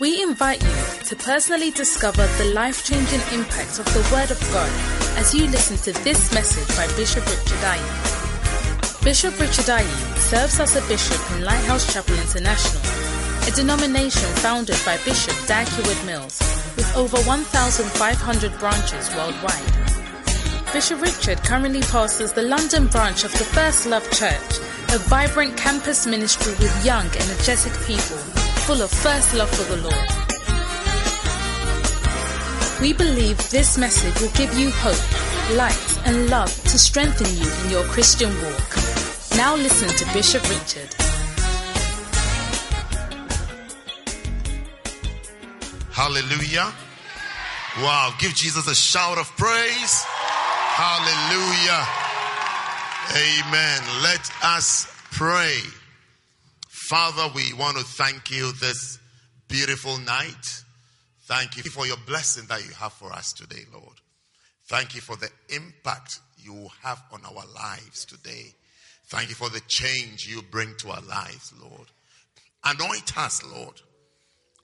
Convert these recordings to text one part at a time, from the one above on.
We invite you to personally discover the life changing impact of the Word of God as you listen to this message by Bishop Richard Ayi. Bishop Richard Ayi serves as a bishop in Lighthouse Chapel International, a denomination founded by Bishop Dag Heward-Mills with over 1,500 branches worldwide. Bishop Richard currently pastors the London branch of the First Love Church, a vibrant campus ministry with young, energetic people full of first love for the Lord. We believe this message will give you hope, light, and love to strengthen you in your Christian walk. Now listen to Bishop Richard. Hallelujah. Wow. Give Jesus a shout of praise. Hallelujah. Amen. Let us pray. Father, we want to thank you this beautiful night. Thank you for your blessing that you have for us today, Lord. Thank you for the impact you have on our lives today. Thank you for the change you bring to our lives, Lord. Anoint us, Lord.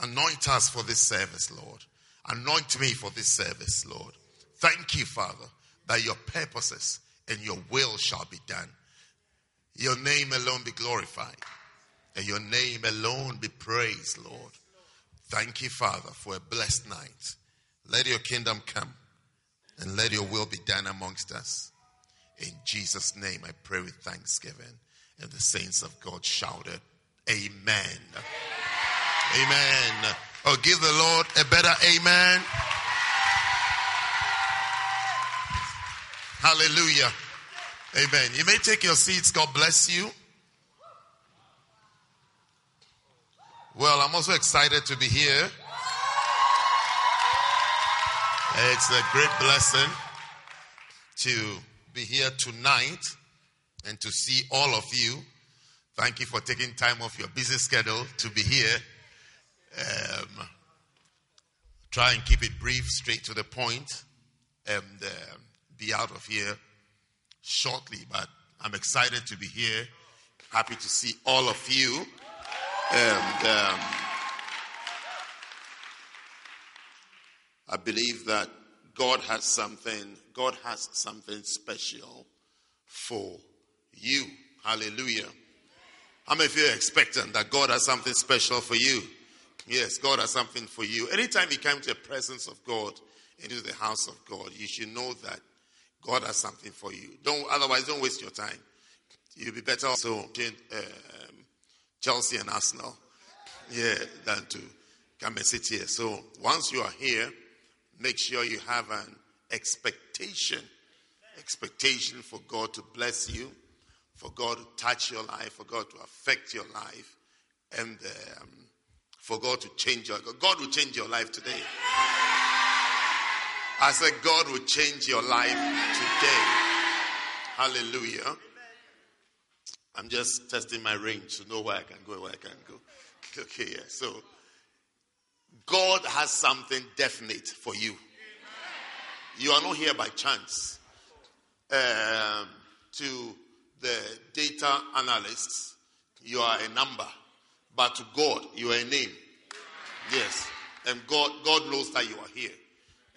Anoint us for this service, Lord. Anoint me for this service, Lord. Thank you, Father, that your purposes and your will shall be done. Your name alone be glorified, and your name alone be praised, Lord. Thank you, Father, for a blessed night. Let your kingdom come, and let your will be done amongst us. In Jesus' name, I pray with thanksgiving. And the saints of God shouted, Amen. Amen. Oh, give the Lord a better amen. Hallelujah. Amen. You may take your seats. God bless you. Well, I'm also excited to be here. It's a great blessing to be here tonight and to see all of you. Thank you for taking time off your busy schedule to be here. Um, try and keep it brief, straight to the point, and uh, be out of here shortly. But I'm excited to be here. Happy to see all of you. And um, I believe that God has something, God has something special for you. Hallelujah. How many of you are expecting that God has something special for you? Yes, God has something for you. Anytime you come to the presence of God, into the house of God, you should know that God has something for you. Don't otherwise don't waste your time. You'll be better also um, Chelsea and Arsenal, yeah, than to come and sit here. So once you are here, make sure you have an expectation, expectation for God to bless you, for God to touch your life, for God to affect your life, and um, for God to change your God will change your life today. I said God will change your life today. Hallelujah. I'm just testing my range to know where I can go, where I can go. Okay, yeah. So God has something definite for you. You are not here by chance. Um, to the data analysts, you are a number. But to God, you are a name. Yes. And God, God knows that you are here.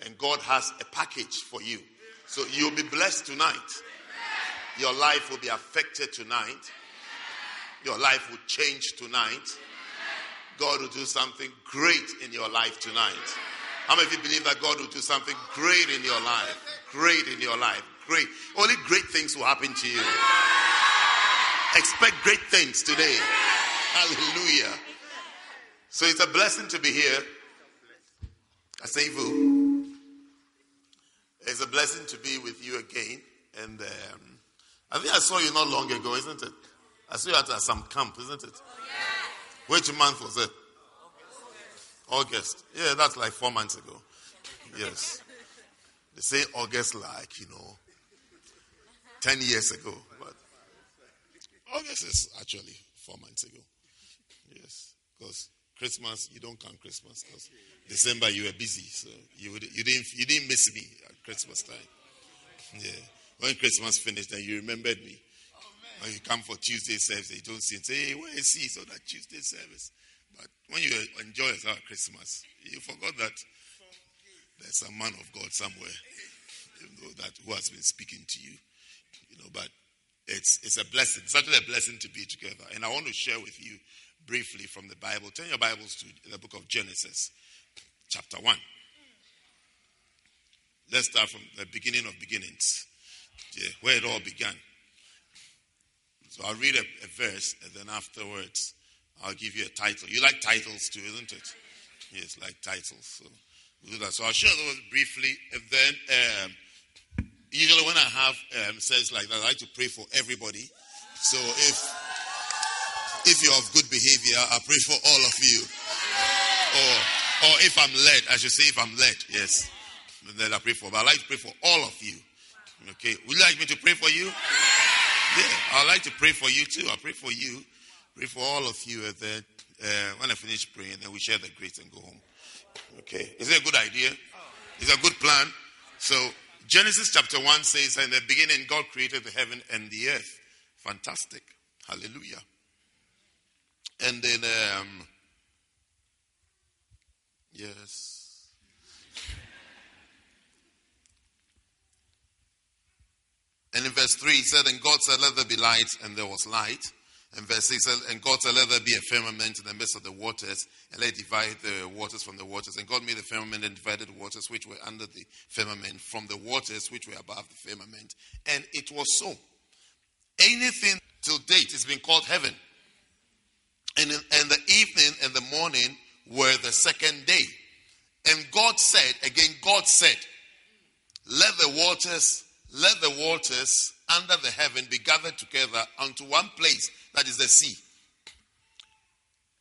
And God has a package for you. So you'll be blessed tonight. Your life will be affected tonight. Your life will change tonight. God will do something great in your life tonight. How many of you believe that God will do something great in your life? Great in your life. Great. Only great things will happen to you. Expect great things today. Hallelujah. So it's a blessing to be here. I say, It's a blessing to be with you again. And um, I think I saw you not long ago, isn't it? I saw you at some camp, isn't it? Oh, Which month was it? August. Yeah, that's like four months ago. Yes. They say August like, you know, 10 years ago. But August is actually four months ago. Yes. Because Christmas, you don't count Christmas. Because December you were busy. So you, would, you, didn't, you didn't miss me at Christmas time. Yeah. When Christmas finished, then you remembered me. When you come for Tuesday service, you don't see and say, hey, where is he? So that Tuesday service. But when you enjoy yourself at Christmas, you forgot that there's a man of God somewhere, you know, that who has been speaking to you. You know, but it's it's a blessing. It's actually a blessing to be together. And I want to share with you briefly from the Bible. Turn your Bibles to the book of Genesis, chapter one. Let's start from the beginning of beginnings, where it all began. So I'll read a, a verse, and then afterwards, I'll give you a title. You like titles too, isn't it? Yes, like titles. So we'll do that. So I'll share those briefly, and then um, usually when I have um, says like that, I like to pray for everybody. So if if you're of good behavior, I pray for all of you. Or or if I'm led, I should say if I'm led, yes. And then I pray for. But I like to pray for all of you. Okay. Would you like me to pray for you? Yeah, I like to pray for you too. I pray for you. Pray for all of you. And then uh, when I finish praying, then we share the grace and go home. Okay. Is it a good idea? Is it a good plan? So Genesis chapter 1 says, In the beginning, God created the heaven and the earth. Fantastic. Hallelujah. And then, um, yes. And in verse 3, he said, And God said, Let there be light, and there was light. And verse 6 said, And God said, Let there be a firmament in the midst of the waters, and let divide the waters from the waters. And God made the firmament and divided the waters which were under the firmament from the waters which were above the firmament. And it was so. Anything till date has been called heaven. And, in, and the evening and the morning were the second day. And God said, again, God said, Let the waters let the waters under the heaven be gathered together unto one place, that is the sea.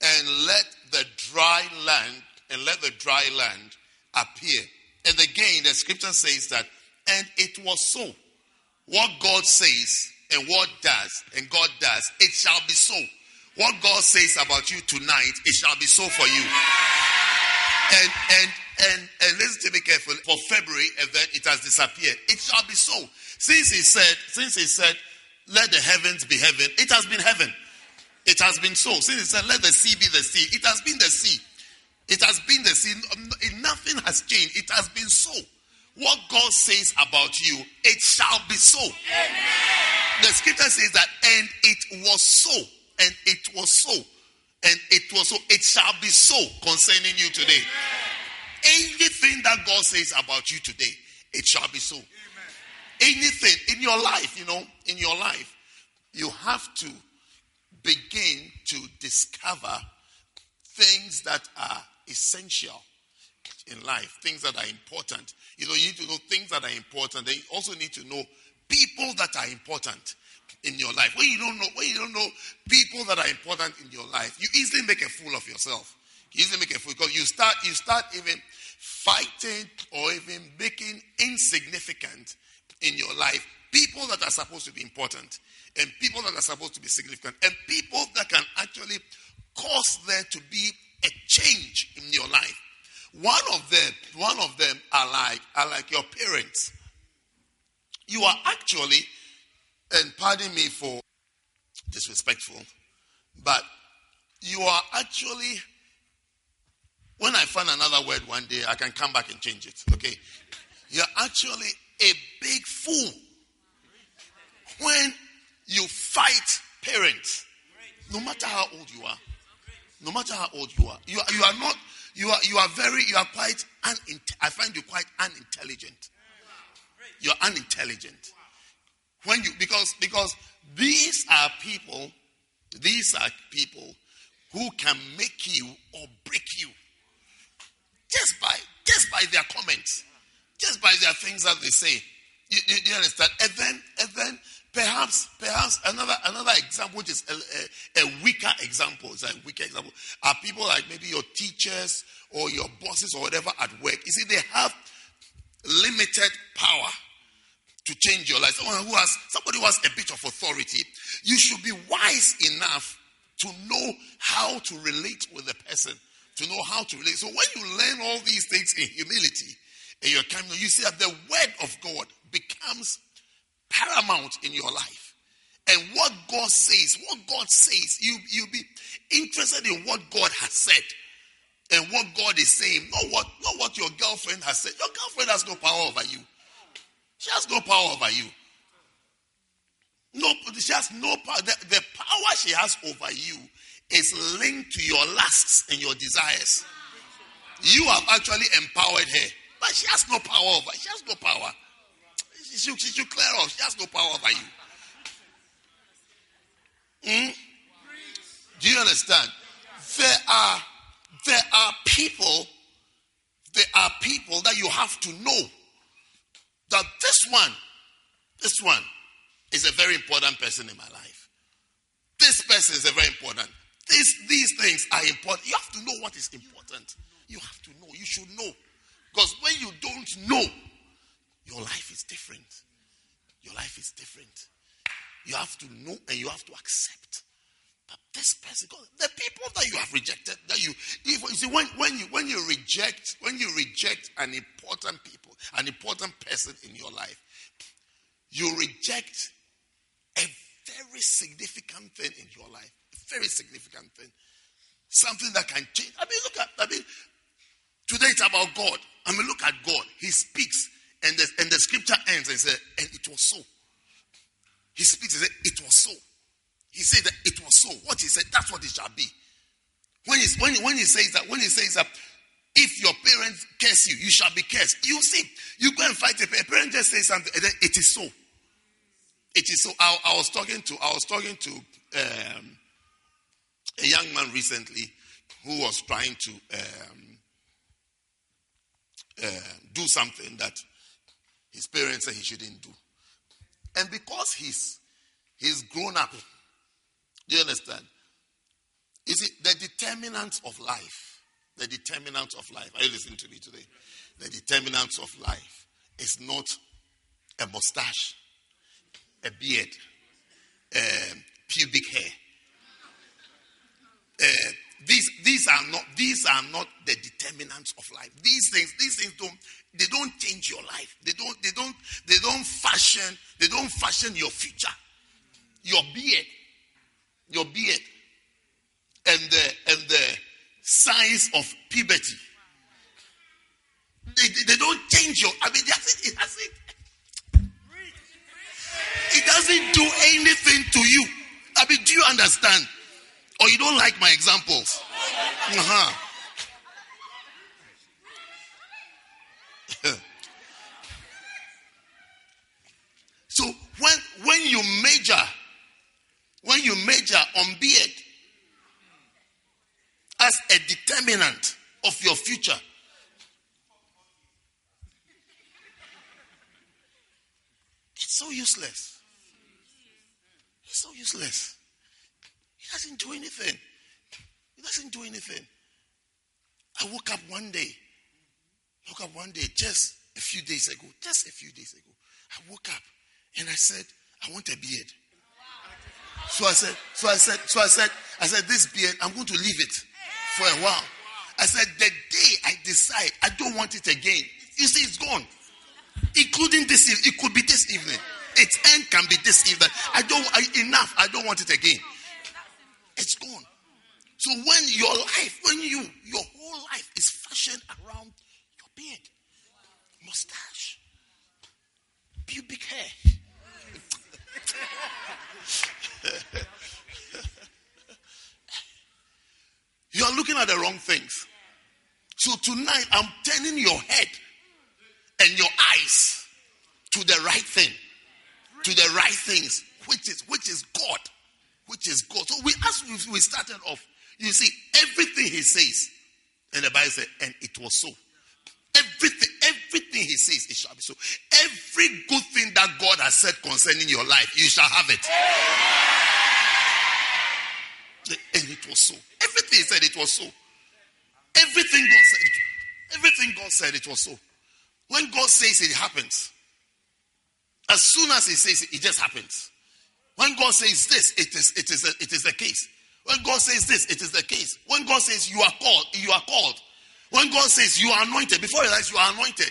And let the dry land, and let the dry land appear. And again, the scripture says that, and it was so. What God says and what does, and God does, it shall be so. What God says about you tonight, it shall be so for you. And and and, and listen to me carefully. For February, and then it has disappeared. It shall be so. Since he said, since he said, let the heavens be heaven, it has been heaven. It has been so. Since he said, let the sea be the sea, it has been the sea. It has been the sea. Nothing has changed. It has been so. What God says about you, it shall be so. Amen. The scripture says that, and it was so. And it was so. And it was so. It shall be so concerning you today. Amen. Anything that God says about you today, it shall be so. Amen. Anything in your life, you know, in your life, you have to begin to discover things that are essential in life, things that are important. You know, you need to know things that are important. Then you also need to know people that are important in your life. When you don't know, when you don't know people that are important in your life, you easily make a fool of yourself. Make a fool because you start, you start even fighting or even making insignificant in your life people that are supposed to be important and people that are supposed to be significant and people that can actually cause there to be a change in your life. One of them, one of them are like are like your parents. You are actually, and pardon me for disrespectful, but you are actually when I find another word one day, I can come back and change it. Okay? You're actually a big fool when you fight parents, no matter how old you are. No matter how old you are, you are, you are not. You are you are very. You are quite. Un- I find you quite unintelligent. You're unintelligent when you because because these are people. These are people who can make you or break you just by just by their comments, just by their things that they say. You, you, you understand? And then and then perhaps perhaps another another example, which is a, a, a weaker example, is a weaker example, are people like maybe your teachers or your bosses or whatever at work. You see, they have limited power to change your life. Someone who has somebody who has a bit of authority, you should be wise enough to know how to relate with the person to know how to relate. So when you learn all these things in humility, in your coming, you see that the word of God becomes paramount in your life. and what God says, what God says, you you be interested in what God has said and what God is saying, not what not what your girlfriend has said. Your girlfriend has no power over you. She has no power over you. No, she has no power. The, the power she has over you is linked to your lusts and your desires. You have actually empowered her, but she has no power over. She has no power. She should, she should clear off. She has no power over you. Hmm? Do you understand? There are there are people, there are people that you have to know that this one, this one is a very important person in my life. This person is a very important. These, these things are important. You have to know what is important. You have to know. You should know. Because when you don't know, your life is different. Your life is different. You have to know and you have to accept that this person, the people that you have rejected, that you, if, you see, when, when you when you reject, when you reject an important people, an important person in your life, you reject a very significant thing in your life. Very significant thing. Something that can change. I mean, look at, I mean, today it's about God. I mean, look at God. He speaks, and the, and the scripture ends and says, and it was so. He speaks and says, it was so. He said that it was so. What he said, that's what it shall be. When he, when, when he says that, when he says that, if your parents curse you, you shall be cursed. You see, you go and fight a parent, just say something, and then it is so. It is so. I, I was talking to, I was talking to um, a young man recently who was trying to um, uh, do something that his parents said he shouldn't do. And because he's he's grown up, do you understand? Is it the determinants of life? The determinants of life. Are you listening to me today? The determinants of life is not a mustache, a beard, um, pubic hair. Uh, these these are not these are not the determinants of life. These things these things don't they don't change your life. They don't they don't they don't fashion they don't fashion your future. Your beard, your beard, and the and the signs of puberty. They, they don't change your. I mean, it hasn't, it hasn't. It doesn't do anything to you. I mean, do you understand? Or you don't like my examples? Uh-huh. so when when you major, when you major on beard as a determinant of your future, it's so useless. It's so useless. It doesn't do anything. He doesn't do anything. I woke up one day. Woke up one day, just a few days ago, just a few days ago. I woke up and I said, I want a beard. So I said, so I said, so I said, I said, this beard, I'm going to leave it for a while. I said, the day I decide I don't want it again, you see, it's gone. Including this, it could be this evening. Its end can be this evening. I don't, I, enough, I don't want it again. It's gone. So when your life, when you, your whole life is fashioned around your beard, mustache, pubic hair. you are looking at the wrong things. So tonight I'm turning your head and your eyes to the right thing, to the right things, which is which is God which is God. So we as we started off, you see, everything he says, and the Bible said, and it was so. Everything, everything he says, it shall be so. Every good thing that God has said concerning your life, you shall have it. And it was so. Everything he said, it was so. Everything God said, everything God said, it was so. When God says it, it happens. As soon as he says it, it just happens. When God says this, it is it is it is the case. When God says this, it is the case. When God says you are called, you are called. When God says you are anointed, before you realize you are anointed,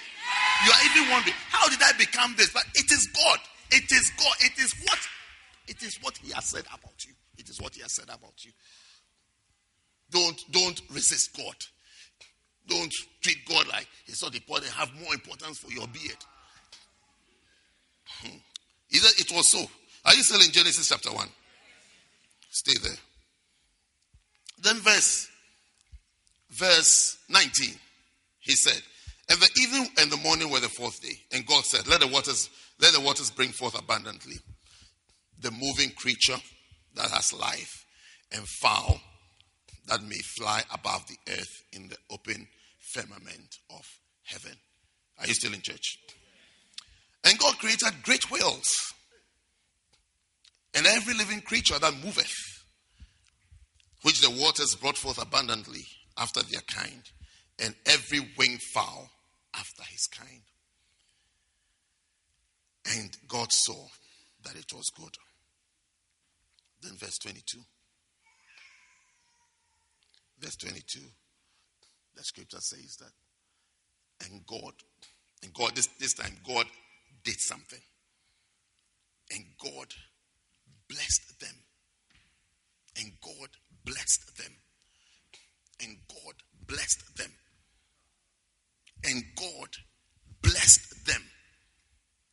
you are even wondering, how did I become this? But it is God. It is God. It is what It is what he has said about you. It is what he has said about you. Don't don't resist God. Don't treat God like he's not important. Have more importance for your beard. Hmm. Either it was so. Are you still in Genesis chapter 1? Stay there. Then verse verse 19. He said, And the evening and the morning were the fourth day. And God said, Let the waters, let the waters bring forth abundantly the moving creature that has life, and fowl that may fly above the earth in the open firmament of heaven. Are you still in church? And God created great whales and every living creature that moveth, which the waters brought forth abundantly after their kind, and every winged fowl after his kind. And God saw that it was good. Then, verse 22. Verse 22. The scripture says that. And God, and God, this, this time, God did something. And God blessed them. And God blessed them. And God blessed them. And God blessed them,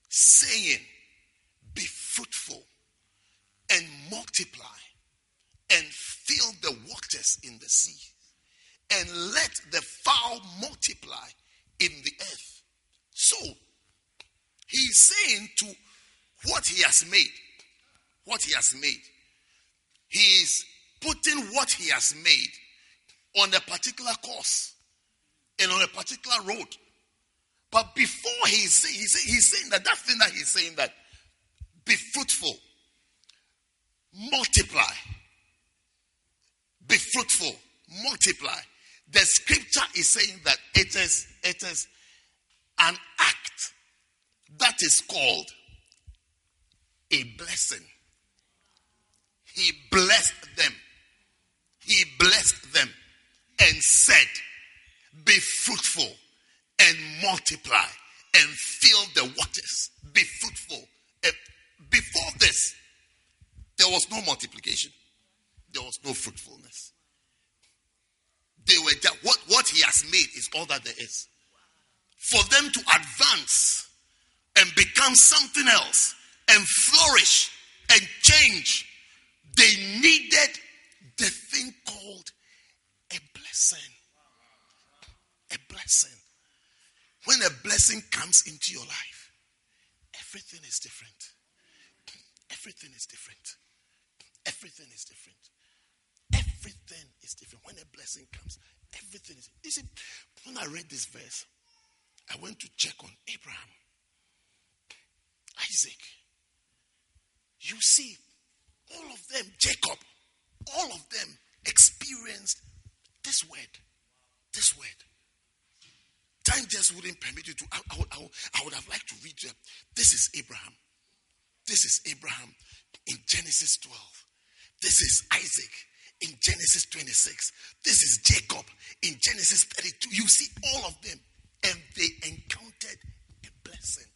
saying, Be fruitful and multiply and fill the waters in the sea and let the fowl multiply in the earth. So, he's saying to what he has made, what he has made, He is putting what he has made on a particular course and on a particular road. But before he's saying, he's, he's saying that that thing that he's saying that be fruitful, multiply, be fruitful, multiply. The scripture is saying that it is it is an act that is called a blessing. He blessed them. He blessed them and said, Be fruitful and multiply and fill the waters. Be fruitful. And Before this, there was no multiplication, there was no fruitfulness. They were just, what, what he has made is all that there is. For them to advance and become something else and flourish and change, they needed the thing called a blessing. A blessing. When a blessing comes into your life, everything is different. Everything is different. Everything is different. Everything is different. When a blessing comes, everything is. You see, when I read this verse, I went to check on Abraham, Isaac. You see, all of them, Jacob, all of them experienced this word. This word. Time just wouldn't permit you to. I, I, would, I, would, I would have liked to read them. This is Abraham. This is Abraham in Genesis 12. This is Isaac in Genesis 26. This is Jacob in Genesis 32. You see all of them. And they encountered a blessing.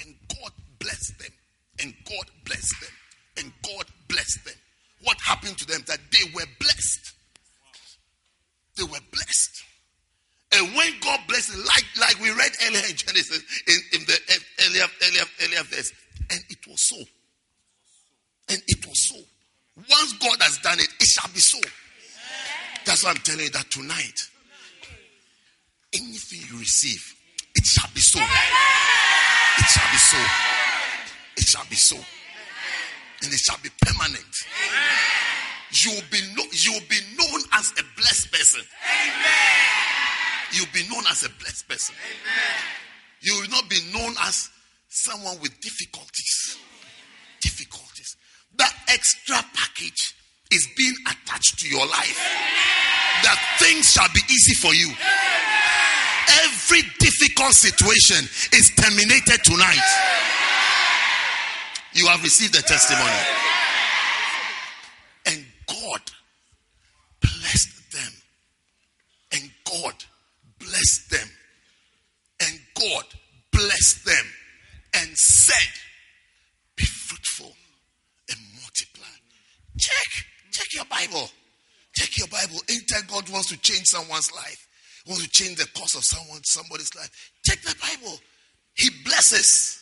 And God blessed them. And God blessed them. And God blessed them. What happened to them? That they were blessed. They were blessed. And when God blessed like, like we read earlier in Genesis, in, in the earlier, earlier, earlier verse, and it was so. And it was so. Once God has done it, it shall be so. That's why I'm telling you that tonight, anything you receive, it shall be so. It shall be so. It shall be so. And it shall be permanent. You will be, no, you will be known as a blessed person. You'll be known as a blessed person. You will not be known as someone with difficulties. Difficulties. That extra package is being attached to your life. That things shall be easy for you. Every difficult situation is terminated tonight. You have received the testimony. And God blessed them. And God blessed them. And God blessed them and said, Be fruitful and multiply. Check, check your Bible. Check your Bible. Anytime God wants to change someone's life, wants to change the course of someone, somebody's life, check the Bible. He blesses.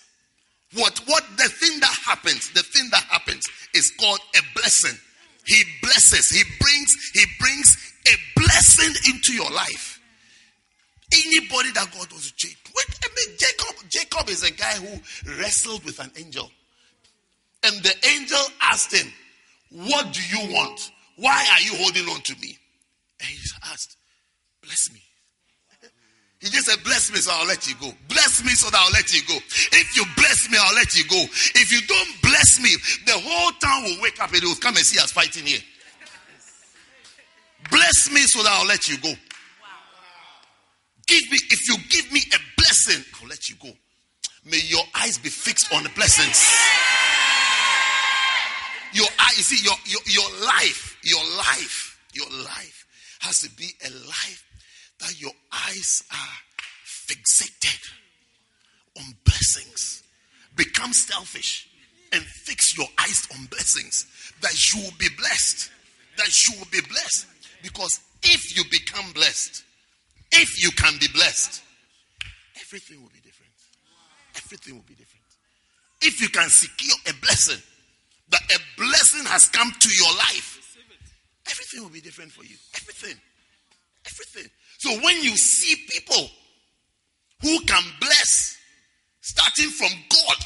What what the thing that happens, the thing that happens is called a blessing. He blesses, he brings, he brings a blessing into your life. Anybody that God wants to change. Wait, I mean, Jacob, Jacob is a guy who wrestled with an angel. And the angel asked him, What do you want? Why are you holding on to me? And he asked, Bless me. He just said, Bless me, so I'll let you go. Bless me, so that I'll let you go. If you bless me, I'll let you go. If you don't bless me, the whole town will wake up and they will come and see us fighting here. Bless me, so that I'll let you go. Give me, if you give me a blessing, I'll let you go. May your eyes be fixed on the blessings. Your eye, you see, your, your, your life, your life, your life has to be a life that your eyes are fixated on blessings. Become selfish and fix your eyes on blessings that you will be blessed. That you will be blessed. Because if you become blessed, if you can be blessed, everything will be different. Everything will be different. If you can secure a blessing, that a blessing has come to your life, everything will be different for you. Everything. Everything. So when you see people who can bless, starting from God,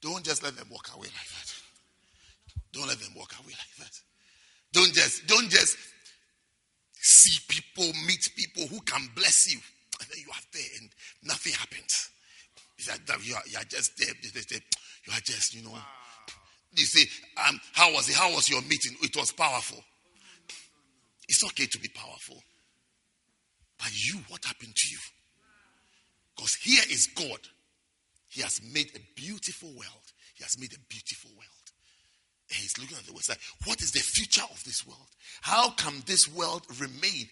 don't just let them walk away like that. Don't let them walk away like that. Don't just, don't just see people, meet people who can bless you, and then you are there and nothing happens. You are, you are just there. You are just, you know. You say, um, how was it? How was your meeting? It was powerful. It's okay to be powerful. But you, what happened to you? Because here is God. He has made a beautiful world. He has made a beautiful world. And he's looking at the world. Like, what is the future of this world? How can this world remain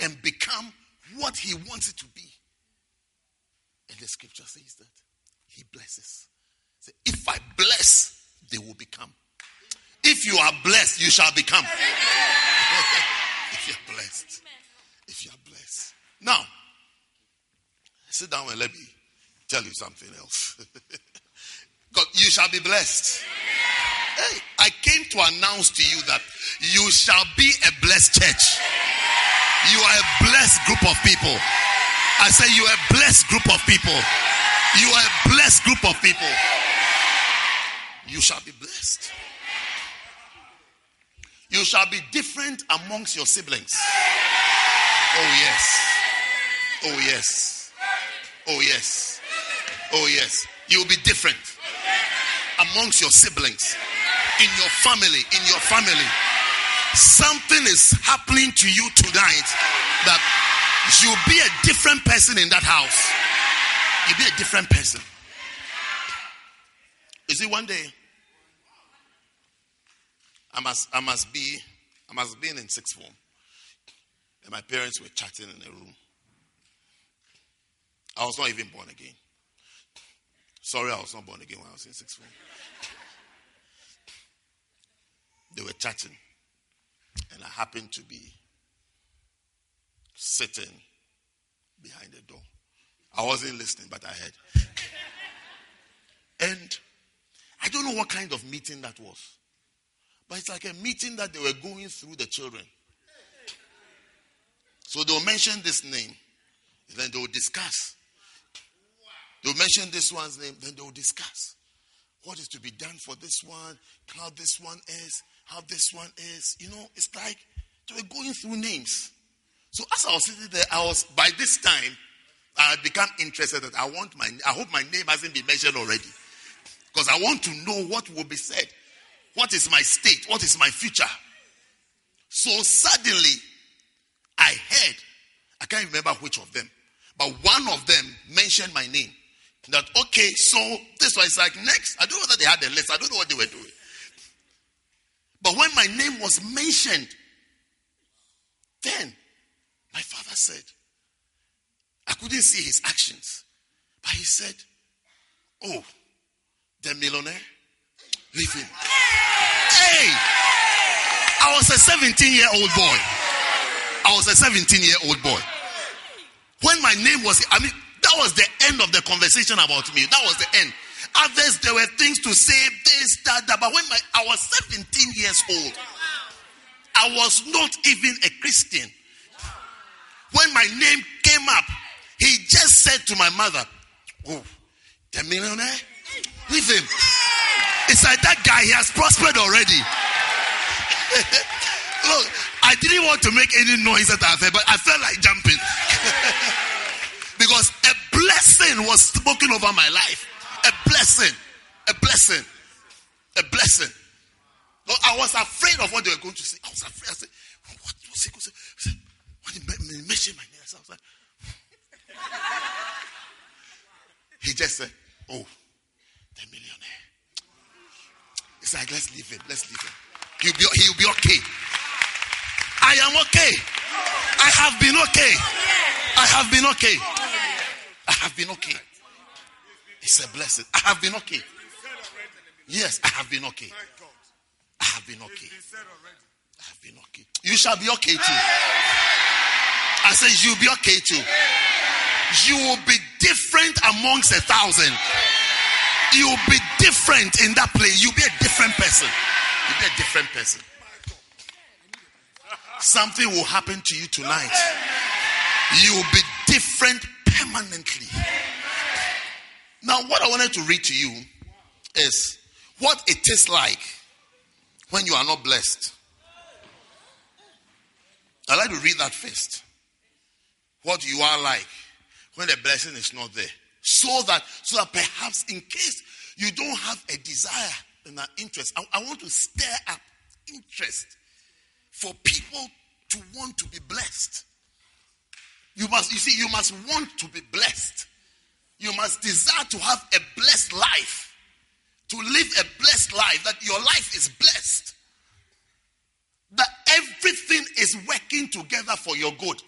and become what he wants it to be? And the scripture says that he blesses. Say, if I bless, they will become. If you are blessed, you shall become. If you're blessed. If you're blessed. Now, sit down and let me tell you something else. God, you shall be blessed. Hey, I came to announce to you that you shall be a blessed church. You are a blessed group of people. I say you are a blessed group of people. You are a blessed group of people. You shall be blessed. You shall be different amongst your siblings. Oh, yes. Oh, yes. Oh, yes. Oh, yes. You'll be different amongst your siblings, in your family, in your family. Something is happening to you tonight that you'll be a different person in that house. You'll be a different person. You see, one day, I must, I must be, I must be in sixth form. And my parents were chatting in a room. I was not even born again. Sorry, I was not born again when I was in sixth form. They were chatting, and I happened to be sitting behind the door. I wasn't listening, but I heard. And I don't know what kind of meeting that was. But it's like a meeting that they were going through the children. So they'll mention this name, then they'll discuss. They'll mention this one's name, then they'll discuss what is to be done for this one, how this one is, how this one is. You know, it's like they were going through names. So as I was sitting there, I was by this time I had become interested that I want my I hope my name hasn't been mentioned already. Because I want to know what will be said. What is my state? What is my future? So suddenly, I heard, I can't remember which of them, but one of them mentioned my name. That, okay, so this was like next. I don't know whether they had a list, I don't know what they were doing. But when my name was mentioned, then my father said, I couldn't see his actions, but he said, Oh, the millionaire Hey, I was a 17 year old boy. I was a 17 year old boy. When my name was, I mean, that was the end of the conversation about me. That was the end. Others, there were things to say, this, that, that. But when my, I was 17 years old, I was not even a Christian. When my name came up, he just said to my mother, Oh, the millionaire? Leave him. It's like that guy, he has prospered already. Look, I didn't want to make any noise that I felt, but I felt like jumping. because a blessing was spoken over my life. A blessing. A blessing. A blessing. I was afraid of what they were going to say. I was afraid. I said, what was he going to say? When he mentioned my name, I was like, he just said, oh, the millionaire. Like, let's leave him. Let's leave him. He'll be, he'll be okay. I am okay. I have been okay. I have been okay. I have been okay. It's a blessing. I have been okay. Yes, I have been okay. I have been okay. I have been okay. You shall be okay too. I said, You'll be okay too. You will be different amongst a thousand. You'll be different in that place. You'll be a different person. You'll be a different person. Something will happen to you tonight. You will be different permanently. Now, what I wanted to read to you is what it is like when you are not blessed. I'd like to read that first. What you are like when the blessing is not there. So that, so that perhaps in case you don't have a desire and an interest, I, I want to stir up interest for people to want to be blessed. You must, you see, you must want to be blessed. You must desire to have a blessed life. To live a blessed life, that your life is blessed. That everything is working together for your good.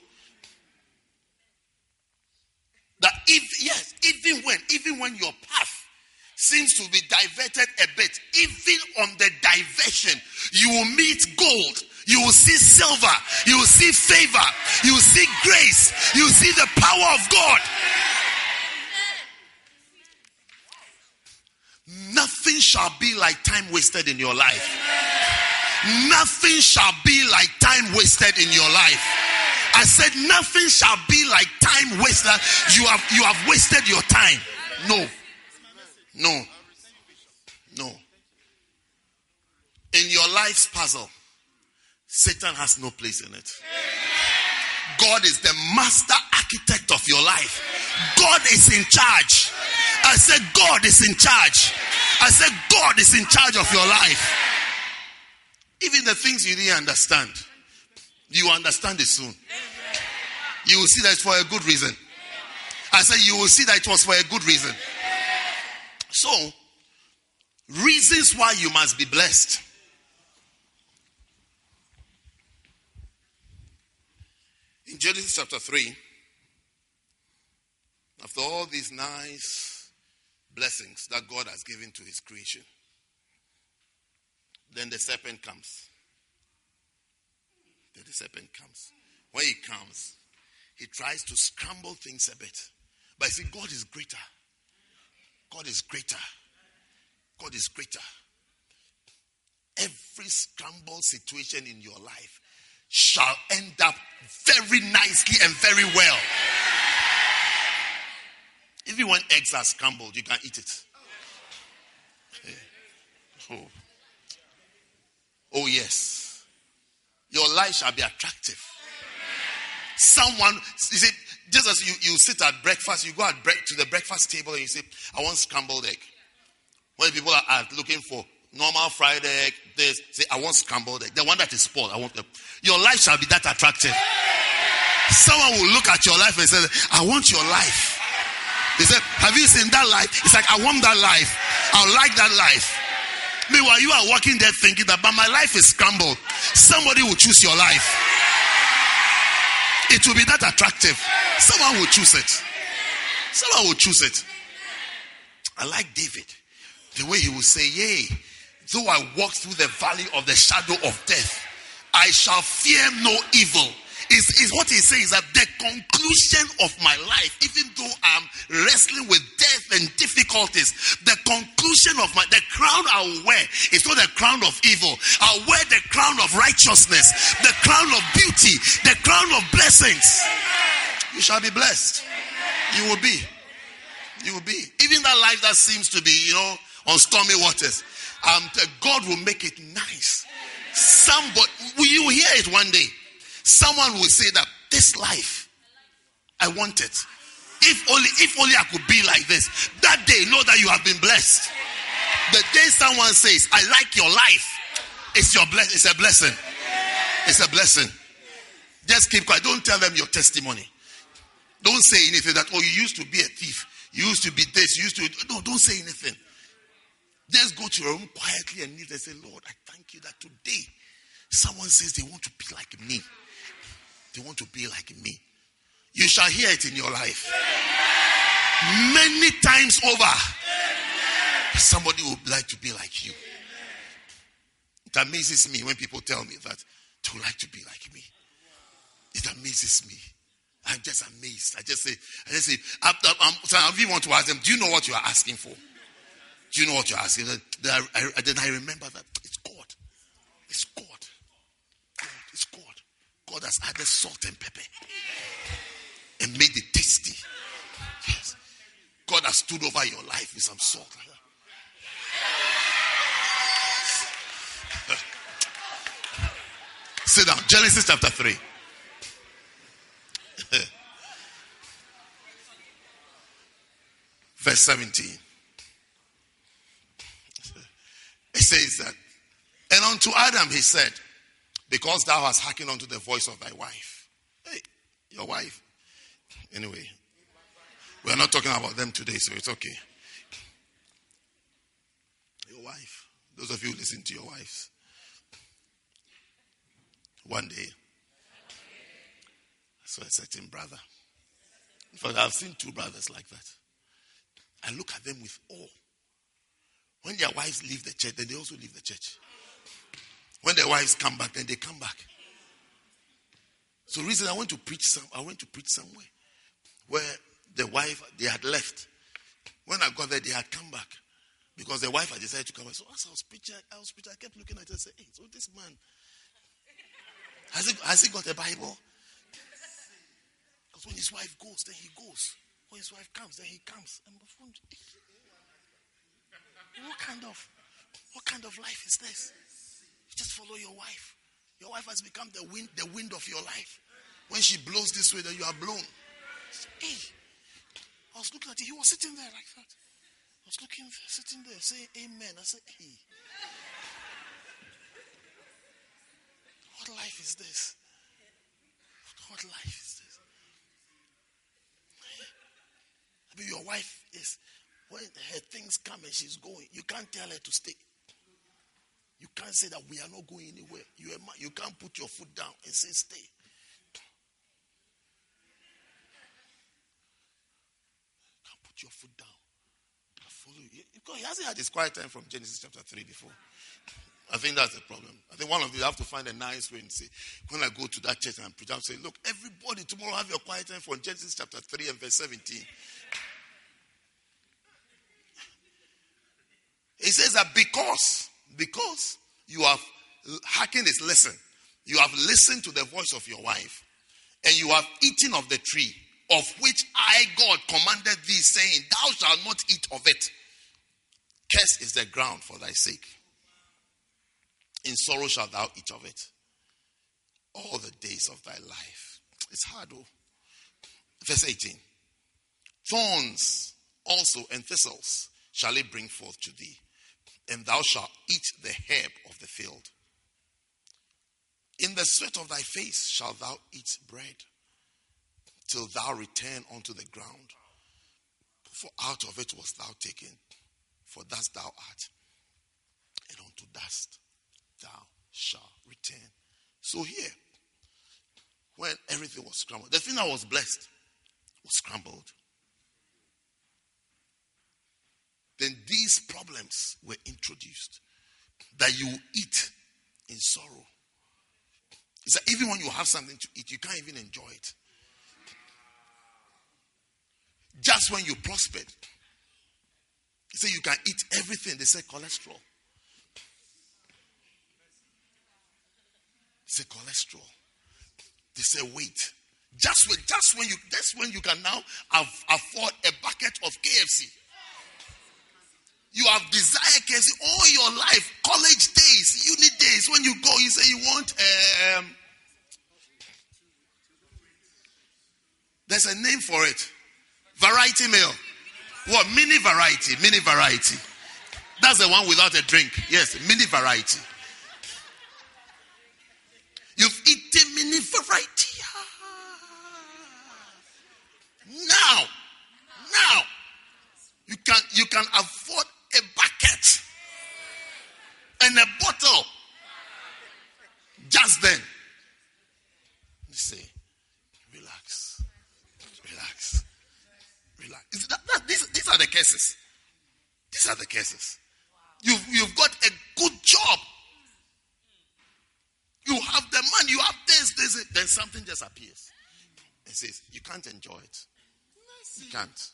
That if, yes, even when, even when your path seems to be diverted a bit, even on the diversion, you will meet gold, you will see silver, you will see favor, you will see grace, you will see the power of God. Nothing shall be like time wasted in your life. Nothing shall be like time wasted in your life. I said nothing shall be like time wasted. You have you have wasted your time. No. No. No. In your life's puzzle, Satan has no place in it. God is the master architect of your life. God is in charge. I said, God is in charge. I said, God is in charge of your life. Even the things you didn't understand, you understand it soon. You will see that it's for a good reason. I said, you will see that it was for a good reason. So, reasons why you must be blessed. In Genesis chapter 3, after all these nice blessings that God has given to his creation, then the serpent comes. Then the serpent comes. When he comes, he tries to scramble things a bit. But see, God is greater. God is greater. God is greater. Every scrambled situation in your life shall end up very nicely and very well. Even when eggs are scrambled, you can eat it. Oh. oh, yes. Your life shall be attractive. Someone, is it just as you, you sit at breakfast, you go at break, to the breakfast table and you say, I want scrambled egg. When people are, are looking for normal fried egg, this, say, I want scrambled egg. The one that is spoiled, I want them. Your life shall be that attractive. Someone will look at your life and say, I want your life. He said, Have you seen that life? It's like, I want that life. I like that life. Meanwhile, you are walking there thinking that, but my life is scrambled. Somebody will choose your life. It will be that attractive. Someone will choose it. Someone will choose it. I like David. The way he will say, Yea, though I walk through the valley of the shadow of death, I shall fear no evil. Is, is what he says that the conclusion of my life, even though I'm wrestling with death and difficulties, the conclusion of my the crown I'll wear is not the crown of evil. I'll wear the crown of righteousness, the crown of beauty, the crown of blessings. You shall be blessed. You will be. You will be. Even that life that seems to be, you know, on stormy waters. Um, God will make it nice. Somebody, you will hear it one day. Someone will say that this life, I want it. If only, if only I could be like this. That day, know that you have been blessed. The day someone says, I like your life, it's your bless, it's a blessing. It's a blessing. Just keep quiet. Don't tell them your testimony. Don't say anything that, oh, you used to be a thief. You used to be this. You used to. No, don't say anything. Just go to your room quietly and kneel and say, Lord, I thank you that today someone says they want to be like me. They want to be like me. You shall hear it in your life. Many times over. Somebody would like to be like you. It amazes me when people tell me that would like to be like me. It amazes me. I'm just amazed. I just say, I just say, um, so I really want to ask them, do you know what you are asking for? Do you know what you're asking? I, I, then I remember that it's God. It's God. God. It's God. God has added salt and pepper and made it tasty. Yes. God has stood over your life with some salt. Sit down. Genesis chapter 3. Verse 17. It says that, and unto Adam he said, Because thou hast hearkened unto the voice of thy wife. Hey, your wife. Anyway, we are not talking about them today, so it's okay. Your wife. Those of you listen to your wives. One day, I saw a certain brother. In fact, I've seen two brothers like that. I look at them with awe. When their wives leave the church, then they also leave the church. When their wives come back, then they come back. So reason I went to preach some I went to preach somewhere where the wife they had left. When I got there, they had come back. Because the wife had decided to come back. So as I was preaching, I was preaching, I kept looking at it and said, Hey, so this man has he, has he got a Bible? Because when his wife goes, then he goes. When his wife comes, then he comes. And what kind of what kind of life is this? You just follow your wife. Your wife has become the wind, the wind of your life. When she blows this way, then you are blown. Hey, I was looking at him. He was sitting there like that. I was looking, sitting there, saying Amen. I said, Hey, what life is this? What life is this? I mean, your wife is when her things come and she's going, you can't tell her to stay. You can't say that we are not going anywhere. You, are, you can't put your foot down and say stay. Can't put your foot down. I follow you. Because he hasn't had his quiet time from Genesis chapter 3 before. I think that's the problem. I think one of you have to find a nice way and say, when I go to that church and preach, I'm saying, look, everybody tomorrow have your quiet time from Genesis chapter 3 and verse 17. He says that because, because you have hearkened his lesson, you have listened to the voice of your wife, and you have eaten of the tree of which I, God, commanded thee, saying, Thou shalt not eat of it. Cursed is the ground for thy sake. In sorrow shalt thou eat of it all the days of thy life. It's hard, though. Verse 18 Thorns also and thistles shall it bring forth to thee and thou shalt eat the herb of the field. In the sweat of thy face shalt thou eat bread, till thou return unto the ground. For out of it wast thou taken, for dust thou art, and unto dust thou shalt return. So here, when everything was scrambled, the thing that was blessed was scrambled. Then these problems were introduced that you eat in sorrow. He said, even when you have something to eat, you can't even enjoy it. Just when you prospered, he said you can eat everything. They say cholesterol. He said cholesterol. They say weight. Just when, just when you, that's when you can now afford a bucket of KFC. You have desired KFC all your life, college days, uni days. When you go, you say you want. Um, there's a name for it. Variety meal. What? Mini variety. Mini variety. That's the one without a drink. Yes, mini variety. You've eaten mini variety. Now, now, you can you can afford and a bottle. Just then, you say, relax, relax, relax. That, that, these, these are the cases. These are the cases. You've, you've got a good job. You have the money, you have this, this, then something just appears and says, You can't enjoy it. You can't.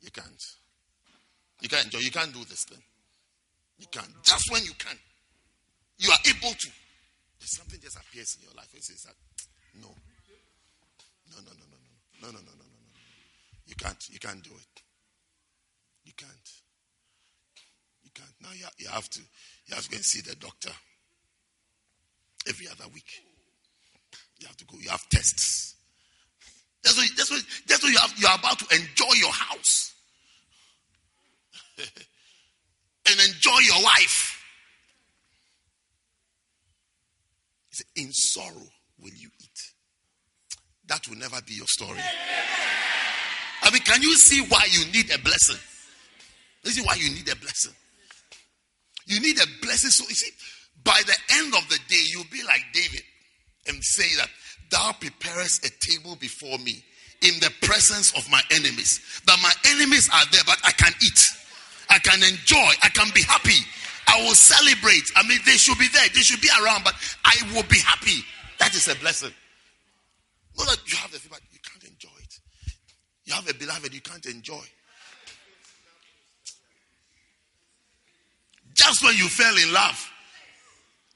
You can't. You can't enjoy. You can't do this thing. You can. Just when you can. You are able to. There's Something just appears in your life and says that, no. No, no, no, no, no. No, no, no, no, no, no. You can't. You can't do it. You can't. You can't. Now you, you have to. You have to go and see the doctor every other week. You have to go. You have tests. That's what, that's what, that's what you, have, you are about to enjoy your house. and enjoy your wife. Said, In sorrow will you eat. That will never be your story. I mean, can you see why you need a blessing? This is why you need a blessing. You need a blessing. So, you see, by the end of the day, you'll be like David and say that Thou preparest a table before me in the presence of my enemies. That my enemies are there, but I can eat. I can enjoy. I can be happy. I will celebrate. I mean, they should be there. They should be around, but I will be happy. That is a blessing. Not that you have the thing, but you can't enjoy it. You have a beloved, you can't enjoy. Just when you fell in love,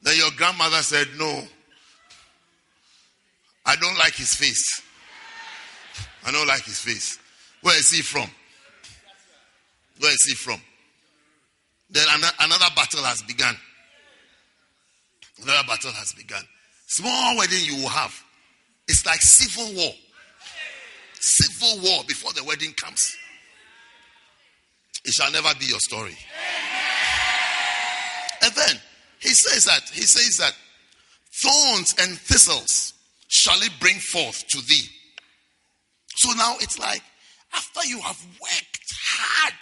then your grandmother said, No, I don't like his face. I don't like his face. Where is he from? Where is he from? Then another battle has begun. Another battle has begun. Small wedding you will have. It's like civil war. Civil war before the wedding comes. It shall never be your story. And then he says that he says that thorns and thistles shall it bring forth to thee. So now it's like after you have worked hard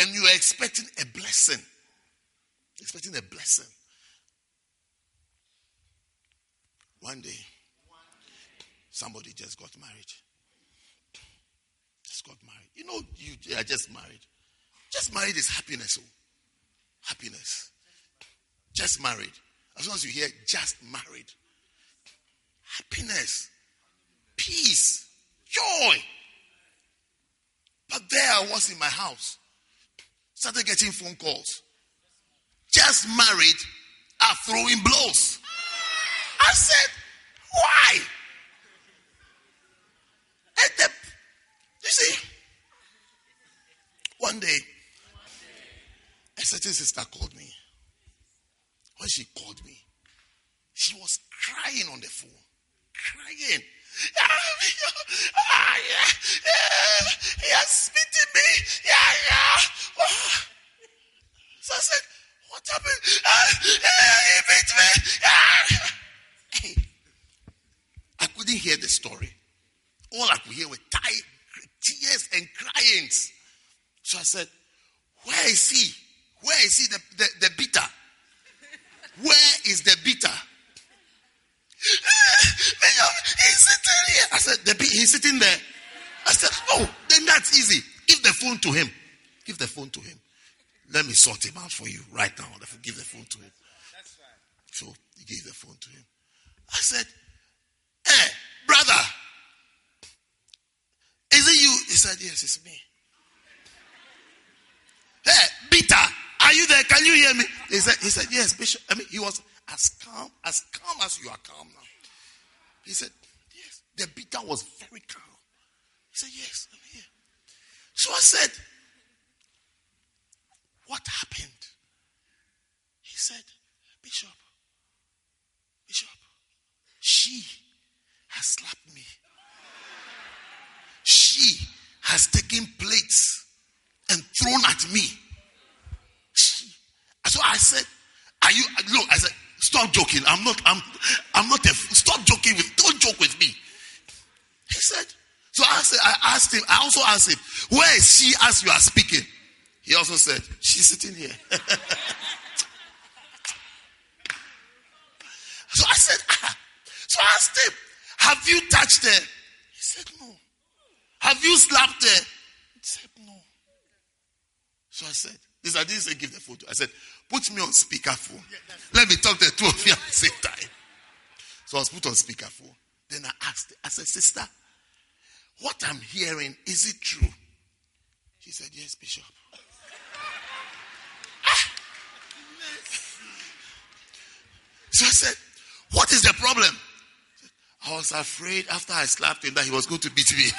and you are expecting a blessing, expecting a blessing. One day, somebody just got married. Just got married. You know, you are just married. Just married is happiness. Oh. Happiness. Just married. As long as you hear just married, happiness, peace, joy. But there I was in my house, started getting phone calls. Just married are throwing blows. I said, why? And the, you see, one day, a certain sister called me. When she called me, she was crying on the phone crying. He has smitten me. Yeah, yeah. So I said, What happened? He beat me. I couldn't hear the story. All I could hear were tears and crying. So I said, Where is he? Where is he, the, the, the? Where is the beater? He's sitting here. I said, the, he's sitting there. I said, oh, then that's easy. Give the phone to him. Give the phone to him. Let me sort him out for you right now. Give the phone to him. So he gave the phone to him. I said, Hey, brother, is it you? He said, Yes, it's me. Hey, Peter, are you there? Can you hear me? He said, he said, Yes, Bishop. I mean, he was as calm, as calm as you are calm now. He said, Yes. The beater was very calm. He said, Yes, I'm here. So I said, What happened? He said, Bishop, Bishop, she has slapped me. She has taken plates and thrown at me. She. So I said, Are you look? I said, Stop joking. I'm not, I'm I'm not a stop joking with don't joke with me. He said, so I said, I asked him, I also asked him, where is she as you are speaking? He also said, She's sitting here. so I said, ah. So I asked him, Have you touched her? He said, No. Have you slapped her? He said, No. So I said, This I didn't say give the photo. I said, Put me on speakerphone. Let me talk to the two of you at the same time. So I was put on speakerphone. Then I asked, I said, Sister, what I'm hearing, is it true? She said, Yes, Bishop. Ah! So I said, What is the problem? I was afraid after I slapped him that he was going to beat me.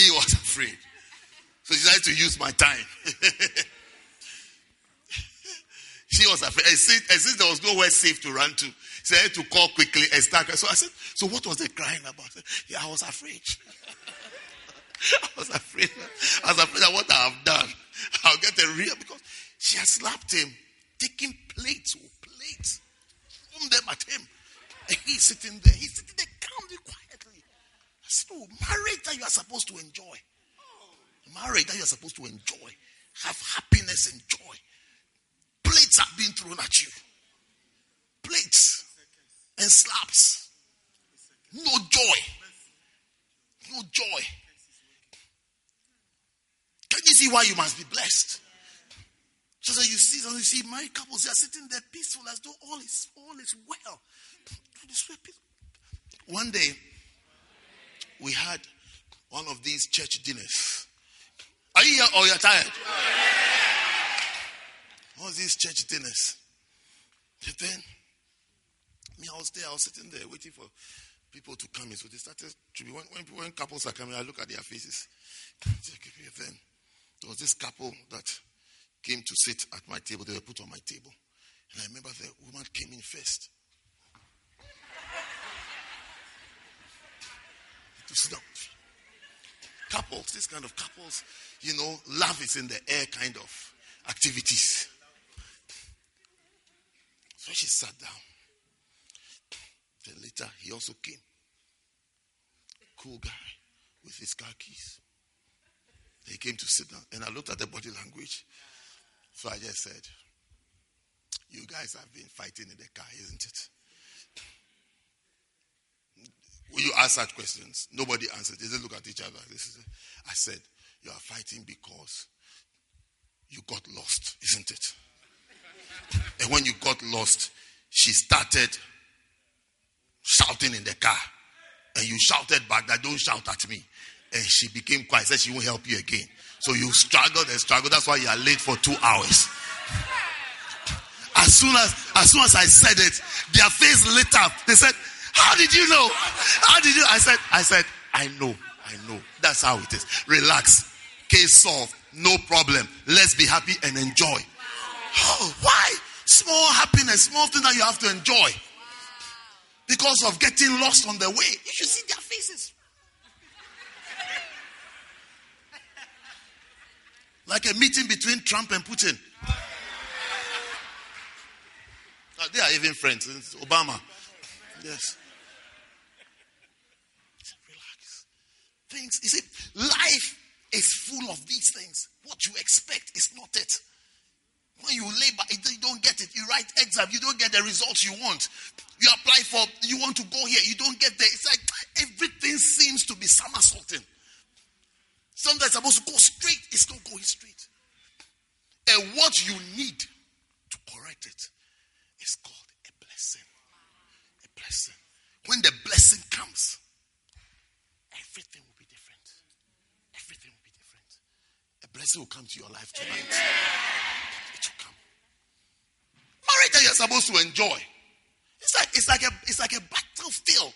she was afraid. So she decided to use my time. she was afraid. Since, there was nowhere safe to run to, she had to call quickly and start. So I said, So what was they crying about? I said, yeah, I was afraid. I was afraid. I was afraid of what I have done. I'll get a real because she had slapped him, taking plates or oh, plates, thrown them at him. And he's sitting there. He's sitting there calmly, quietly. I said, Oh, marriage that you are supposed to enjoy. Marriage that you are supposed to enjoy. Have happiness and joy. Plates are being thrown at you. Plates and slaps. No joy. No joy. Can you see why you must be blessed? So that you see, so you see married couples, they are sitting there peaceful as though all is all is well. One day, we had one of these church dinners. Are you here or you're tired? All these church dinners. Then, me, I was there, I was sitting there waiting for people to come in. So they started to be, when, when, when couples are coming, I look at their faces. Then there was this couple that came to sit at my table. They were put on my table. And I remember the woman came in first. to sit down. Couples, this kind of couples, you know, love is in the air kind of activities. So she sat down. Then later, he also came. Cool guy with his car keys. He came to sit down, and I looked at the body language. So I just said, You guys have been fighting in the car, isn't it? Will you ask such questions? Nobody answered. They just look at each other. I said, You are fighting because you got lost, isn't it? And when you got lost, she started shouting in the car. And you shouted back that don't shout at me. And she became quiet, said she won't help you again. So you struggled and struggled. That's why you are late for two hours. As soon as as soon as I said it, their face lit up. They said, How did you know? How did you? I said, I said, I know, I know. That's how it is. Relax. Case solved. No problem. Let's be happy and enjoy. Oh, why? Small happiness, small thing that you have to enjoy. Because of getting lost on the way. You should see their faces. Like a meeting between Trump and Putin. Ah, they are even friends. It's Obama. Yes. Things, you see, life is full of these things. What you expect is not it. When you labor, you don't get it. You write exam, you don't get the results you want. You apply for, you want to go here, you don't get there. It's like everything seems to be somersaulting. Sometimes supposed to go straight, it's not going straight. And what you need to correct it is called a blessing. A blessing. When the blessing comes, everything will be different. Everything will be different. A blessing will come to your life tonight. It will come. Marriage that you're supposed to enjoy. It's like it's like a it's like a battlefield.